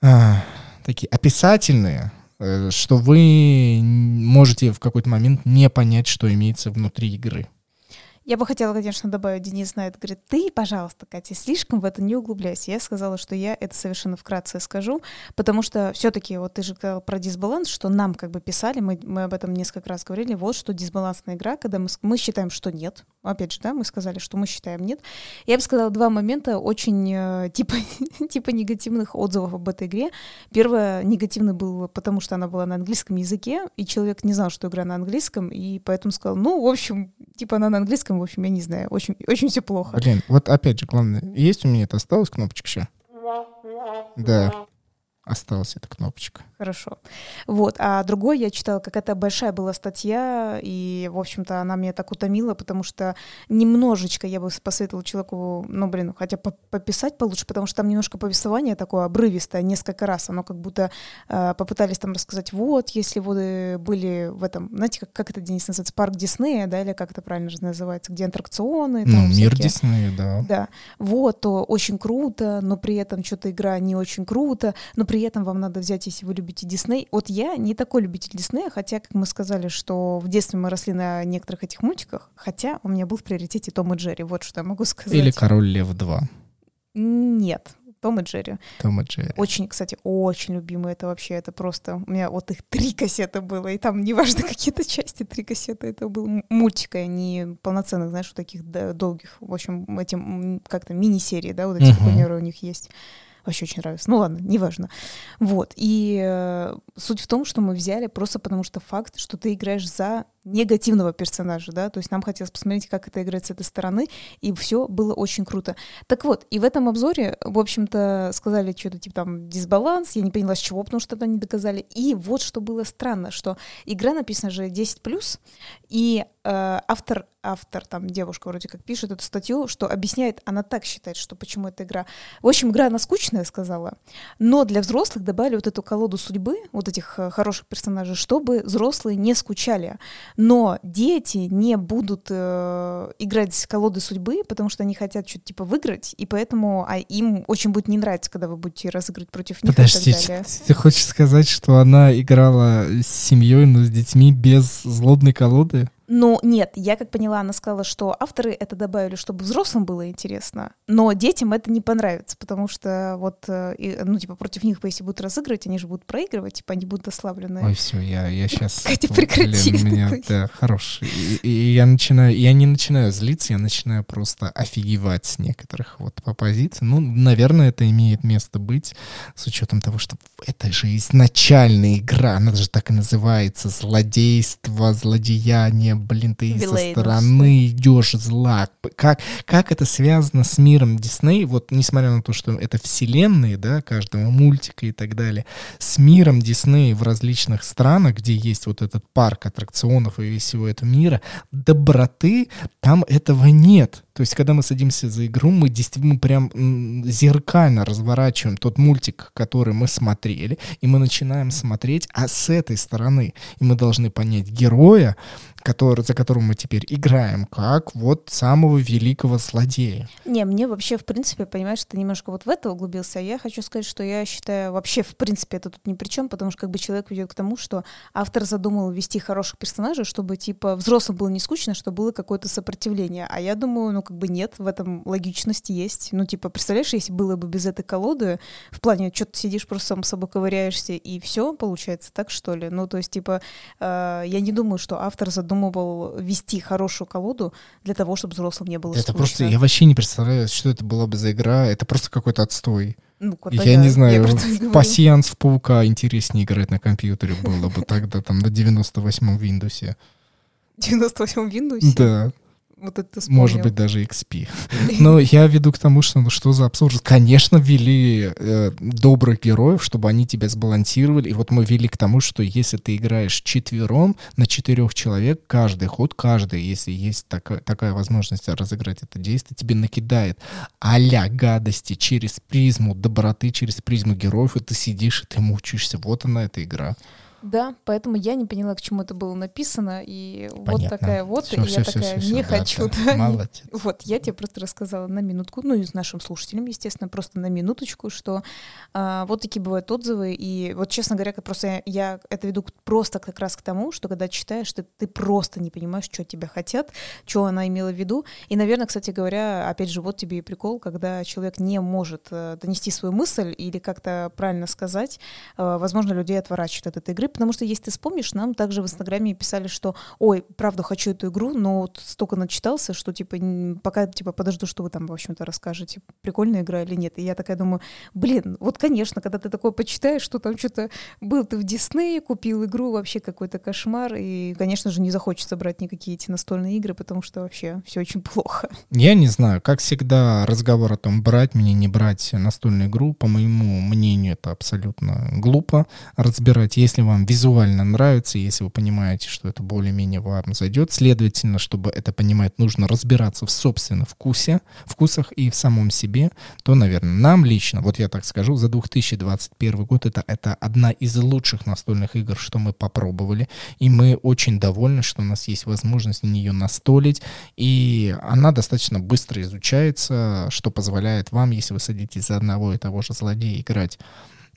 Speaker 1: а, такие описательные, э, что вы можете в какой-то момент не понять, что имеется внутри игры.
Speaker 2: Я бы хотела, конечно, добавить, Денис знает, говорит, ты, пожалуйста, Катя, слишком в это не углубляйся. Я сказала, что я это совершенно вкратце скажу, потому что все-таки, вот ты же сказал про дисбаланс, что нам как бы писали, мы, мы об этом несколько раз говорили, вот что дисбалансная игра, когда мы, мы считаем, что нет. Опять же, да, мы сказали, что мы считаем нет. Я бы сказала два момента очень э, типа, типа негативных отзывов об этой игре. Первое, негативный был, потому что она была на английском языке, и человек не знал, что игра на английском, и поэтому сказал, ну, в общем, типа она на английском, в общем, я не знаю, очень, очень все плохо.
Speaker 1: Блин, вот опять же, главное, есть у меня это осталась кнопочка еще? Да, осталась эта кнопочка.
Speaker 2: Хорошо. Вот. А другой я читала, какая-то большая была статья, и, в общем-то, она меня так утомила, потому что немножечко я бы посоветовала человеку, ну, блин, хотя по- пописать получше, потому что там немножко повествование такое обрывистое, несколько раз. Оно как будто э, попытались там рассказать, вот, если вы были в этом, знаете, как, как это, Денис, называется, парк Диснея, да, или как это правильно же называется, где аттракционы.
Speaker 1: Ну,
Speaker 2: там
Speaker 1: мир
Speaker 2: всякие.
Speaker 1: Диснея, да.
Speaker 2: Да, вот, то очень круто, но при этом что-то игра не очень круто, но при этом вам надо взять, если вы любите Дисней. Вот я не такой любитель Диснея, хотя, как мы сказали, что в детстве мы росли на некоторых этих мультиках, хотя у меня был в приоритете Том и Джерри, вот что я могу сказать.
Speaker 1: Или Король Лев 2.
Speaker 2: Нет, Том и Джерри.
Speaker 1: Том и Джерри.
Speaker 2: Очень, кстати, очень любимые. Это вообще, это просто... У меня вот их три кассеты было, и там, неважно, какие-то части, три кассеты. Это был мультик, а не полноценных, знаешь, вот таких да, долгих, в общем, этим как-то мини-серии, да, вот эти примеры у них есть. Вообще очень нравится. Ну ладно, неважно. Вот. И э, суть в том, что мы взяли просто потому, что факт, что ты играешь за негативного персонажа, да, то есть нам хотелось посмотреть, как это играть с этой стороны, и все было очень круто. Так вот, и в этом обзоре, в общем-то, сказали что-то типа там дисбаланс, я не поняла с чего, потому что это не доказали. И вот что было странно, что игра написана же 10+, и э, автор, автор, там девушка вроде как пишет эту статью, что объясняет, она так считает, что почему эта игра. В общем, игра она скучная, сказала, но для взрослых добавили вот эту колоду судьбы, вот этих э, хороших персонажей, чтобы взрослые не скучали. Но дети не будут э, играть с колодой судьбы, потому что они хотят что-то типа выиграть, и поэтому а им очень будет не нравиться, когда вы будете разыгрывать против них
Speaker 1: Подожди,
Speaker 2: и так далее.
Speaker 1: ты хочешь сказать, что она играла с семьей, но с детьми без злобной колоды?
Speaker 2: Ну, нет, я как поняла, она сказала, что авторы это добавили, чтобы взрослым было интересно, но детям это не понравится, потому что вот, э, ну, типа, против них, если будут разыгрывать, они же будут проигрывать, типа, они будут ослаблены.
Speaker 1: Ой, все, я, я сейчас...
Speaker 2: Катя, прекрати.
Speaker 1: меня, да, хорош. И, и я начинаю, я не начинаю злиться, я начинаю просто офигевать с некоторых вот по позиции. Ну, наверное, это имеет место быть, с учетом того, что это же изначальная игра, она же так и называется, злодейство, злодеяние, мне, блин, ты со стороны идешь зла. Как, как это связано с миром Дисней? Вот несмотря на то, что это вселенные, да, каждого мультика и так далее, с миром Дисней в различных странах, где есть вот этот парк аттракционов и всего этого мира, доброты там этого нет. То есть, когда мы садимся за игру, мы действительно прям зеркально разворачиваем тот мультик, который мы смотрели, и мы начинаем смотреть, а с этой стороны. И мы должны понять героя, который, за которым мы теперь играем, как вот самого великого злодея.
Speaker 2: Не, мне вообще, в принципе, понимаешь, ты немножко вот в это углубился, а я хочу сказать, что я считаю, вообще, в принципе, это тут ни при чем, потому что как бы человек ведет к тому, что автор задумал вести хороших персонажей, чтобы, типа, взрослым было не скучно, чтобы было какое-то сопротивление. А я думаю, ну, как бы нет, в этом логичности есть. Ну, типа, представляешь, если было бы без этой колоды, в плане, что ты сидишь, просто сам собой ковыряешься, и все получается так, что ли? Ну, то есть, типа, э, я не думаю, что автор задумал задумывал вести хорошую колоду для того, чтобы взрослым не было
Speaker 1: Это
Speaker 2: скучно.
Speaker 1: просто, я вообще не представляю, что это была бы за игра. Это просто какой-то отстой.
Speaker 2: Ну,
Speaker 1: я да, не знаю, я пассианс в паука интереснее играть на компьютере было бы тогда, там, на 98-м Windows.
Speaker 2: 98-м Windows?
Speaker 1: Да. Вот это Может быть, даже XP. Но я веду к тому, что ну что за абсурд. Конечно, ввели э, добрых героев, чтобы они тебя сбалансировали. И вот мы ввели к тому, что если ты играешь четвером на четырех человек, каждый ход, каждый, если есть такая, такая возможность разыграть это действие, тебе накидает а гадости через призму доброты, через призму героев, и ты сидишь, и ты мучаешься. Вот она, эта игра.
Speaker 2: Да, поэтому я не поняла, к чему это было написано, и Понятно. вот такая вот, все, и все, я все, такая, все, не все, хочу. Да, да.
Speaker 1: Молодец.
Speaker 2: Вот, я тебе просто рассказала на минутку, ну и с нашим слушателям, естественно, просто на минуточку, что а, вот такие бывают отзывы, и вот, честно говоря, просто я, я это веду просто как раз к тому, что когда читаешь, ты, ты просто не понимаешь, что тебя хотят, что она имела в виду, и, наверное, кстати говоря, опять же, вот тебе и прикол, когда человек не может э, донести свою мысль или как-то правильно сказать, э, возможно, людей отворачивают от этой игры, потому что, если ты вспомнишь, нам также в Инстаграме писали, что, ой, правда, хочу эту игру, но вот столько начитался, что, типа, пока, типа, подожду, что вы там, в общем-то, расскажете, прикольная игра или нет. И я такая думаю, блин, вот, конечно, когда ты такое почитаешь, что там что-то был ты в Диснее, купил игру, вообще какой-то кошмар, и, конечно же, не захочется брать никакие эти настольные игры, потому что вообще все очень плохо.
Speaker 1: Я не знаю, как всегда, разговор о том, брать мне, не брать настольную игру, по моему мнению, это абсолютно глупо разбирать. Если вам вам визуально нравится, если вы понимаете, что это более-менее вам зайдет. Следовательно, чтобы это понимать, нужно разбираться в собственном вкусе, вкусах и в самом себе, то, наверное, нам лично, вот я так скажу, за 2021 год это, это одна из лучших настольных игр, что мы попробовали, и мы очень довольны, что у нас есть возможность на нее настолить, и она достаточно быстро изучается, что позволяет вам, если вы садитесь за одного и того же злодея играть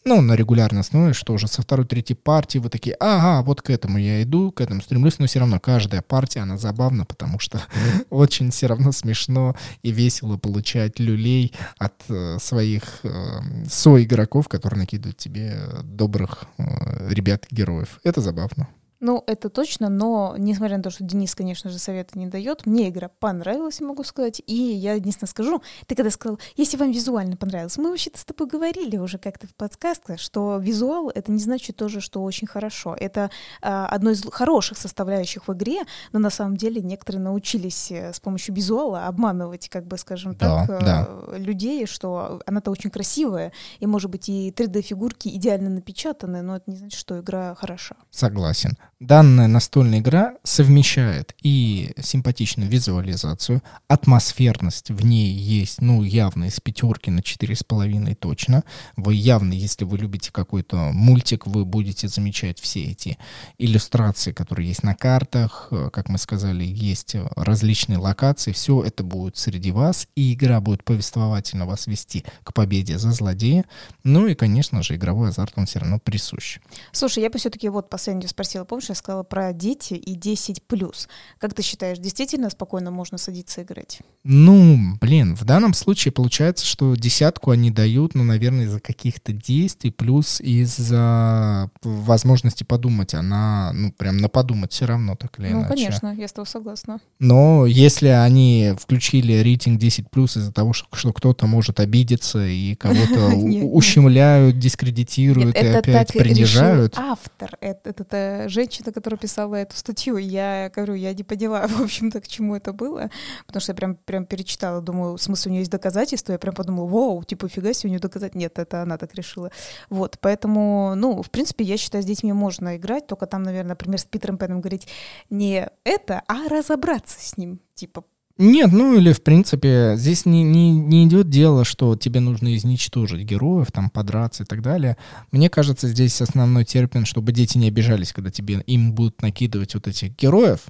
Speaker 1: ну, на регулярной основе, что уже со второй, третьей партии вы такие, ага, вот к этому я иду, к этому стремлюсь, но все равно каждая партия, она забавна, потому что очень все равно смешно и весело получать люлей от э, своих э, соигроков, которые накидывают тебе добрых э, ребят-героев. Это забавно.
Speaker 2: Ну, это точно, но несмотря на то, что Денис, конечно же, совета не дает, мне игра понравилась, могу сказать. И я единственное скажу, ты когда сказал, если вам визуально понравилось, мы вообще-то с тобой говорили уже как-то в подсказках, что визуал — это не значит тоже, что очень хорошо. Это а, одно из хороших составляющих в игре, но на самом деле некоторые научились э, с помощью визуала обманывать, как бы, скажем да, так, да. людей, что она-то очень красивая, и, может быть, и 3D-фигурки идеально напечатаны, но это не значит, что игра хороша.
Speaker 1: Согласен. Данная настольная игра совмещает и симпатичную визуализацию, атмосферность в ней есть, ну, явно из пятерки на четыре с половиной точно. Вы явно, если вы любите какой-то мультик, вы будете замечать все эти иллюстрации, которые есть на картах, как мы сказали, есть различные локации, все это будет среди вас, и игра будет повествовательно вас вести к победе за злодея. Ну и, конечно же, игровой азарт, он все равно присущ.
Speaker 2: Слушай, я бы все-таки вот последнюю спросила, помнишь, я сказала про дети и 10 плюс. Как ты считаешь, действительно спокойно можно садиться играть?
Speaker 1: Ну, блин, в данном случае получается, что десятку они дают, ну, наверное, из-за каких-то действий, плюс из-за возможности подумать. Она, ну, прям на подумать все равно так или
Speaker 2: ну,
Speaker 1: иначе.
Speaker 2: Ну, конечно, я с тобой согласна.
Speaker 1: Но если они включили рейтинг 10 плюс из-за того, что, что кто-то может обидеться и кого-то ущемляют, дискредитируют и опять принижают.
Speaker 2: автор, это женщина женщина, которая писала эту статью. Я говорю, я не поняла, в общем-то, к чему это было, потому что я прям, прям перечитала, думаю, в смысле, у нее есть доказательства, я прям подумала, вау, типа, фига себе, у нее доказать. Нет, это она так решила. Вот, поэтому, ну, в принципе, я считаю, с детьми можно играть, только там, наверное, например, с Питером Пэном говорить не это, а разобраться с ним, типа,
Speaker 1: нет, ну или в принципе здесь не, не, не идет дело, что тебе нужно изничтожить героев, там подраться и так далее. Мне кажется, здесь основной термин, чтобы дети не обижались, когда тебе им будут накидывать вот этих героев,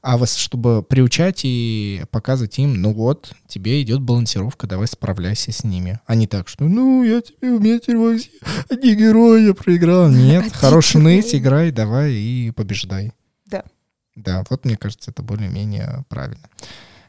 Speaker 1: а вас, чтобы приучать и показывать им, ну вот, тебе идет балансировка, давай справляйся с ними. А не так, что ну я тебе в метр одни герои я проиграл. Нет, хорош ныть, играй, давай и побеждай.
Speaker 2: Да.
Speaker 1: Да, вот мне кажется, это более-менее правильно.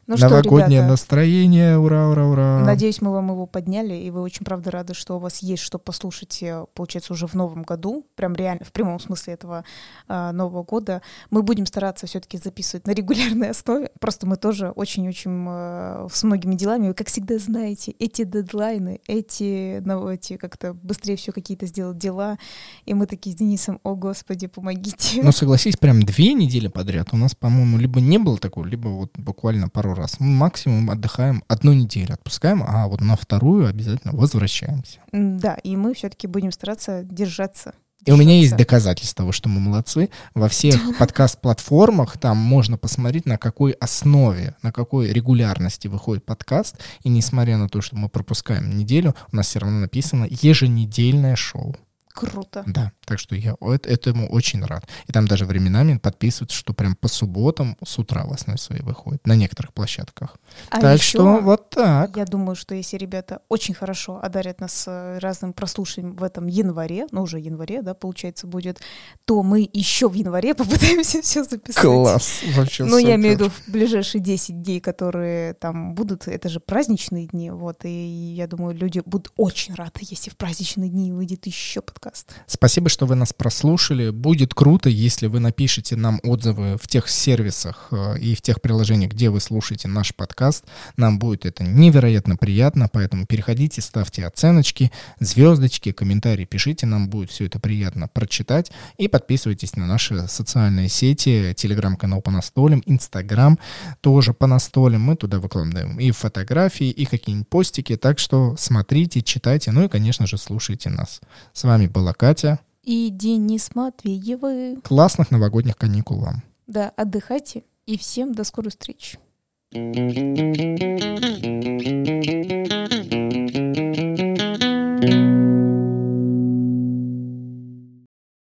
Speaker 2: Ну
Speaker 1: Новогоднее
Speaker 2: что, ребята,
Speaker 1: настроение, ура, ура, ура.
Speaker 2: Надеюсь, мы вам его подняли, и вы очень, правда, рады, что у вас есть что послушать, э, получается, уже в новом году, прям реально, в прямом смысле этого э, Нового года. Мы будем стараться все-таки записывать на регулярной основе, просто мы тоже очень-очень э, с многими делами, вы, как всегда, знаете, эти дедлайны, эти, ну, эти как-то быстрее все какие-то сделать дела, и мы такие с Денисом, о, Господи, помогите.
Speaker 1: Ну, согласись, прям две недели подряд у нас, по-моему, либо не было такого, либо вот буквально пару раз. Мы максимум отдыхаем одну неделю, отпускаем, а вот на вторую обязательно возвращаемся.
Speaker 2: Да, и мы все-таки будем стараться держаться.
Speaker 1: И у меня есть доказательства того, что мы молодцы. Во всех подкаст-платформах там можно посмотреть, на какой основе, на какой регулярности выходит подкаст. И несмотря на то, что мы пропускаем неделю, у нас все равно написано еженедельное шоу.
Speaker 2: Круто.
Speaker 1: Да, так что я этому очень рад. И там даже временами подписываются, что прям по субботам с утра в основе своей выходит на некоторых площадках. А так что вот так.
Speaker 2: Я думаю, что если ребята очень хорошо одарят нас э, разным прослушанием в этом январе, ну уже январе, да, получается, будет, то мы еще в январе попытаемся все записать.
Speaker 1: Класс, вообще
Speaker 2: Ну, я имею в виду в ближайшие 10 дней, которые там будут, это же праздничные дни, вот, и я думаю, люди будут очень рады, если в праздничные дни выйдет еще подкаст подкаст.
Speaker 1: Спасибо, что вы нас прослушали. Будет круто, если вы напишите нам отзывы в тех сервисах э, и в тех приложениях, где вы слушаете наш подкаст. Нам будет это невероятно приятно, поэтому переходите, ставьте оценочки, звездочки, комментарии пишите, нам будет все это приятно прочитать. И подписывайтесь на наши социальные сети, телеграм-канал по настолям, инстаграм тоже по настолям. Мы туда выкладываем и фотографии, и какие-нибудь постики, так что смотрите, читайте, ну и, конечно же, слушайте нас. С вами был была Катя.
Speaker 2: И Денис Матвеевы.
Speaker 1: Классных новогодних каникул вам.
Speaker 2: Да, отдыхайте. И всем до скорой встречи.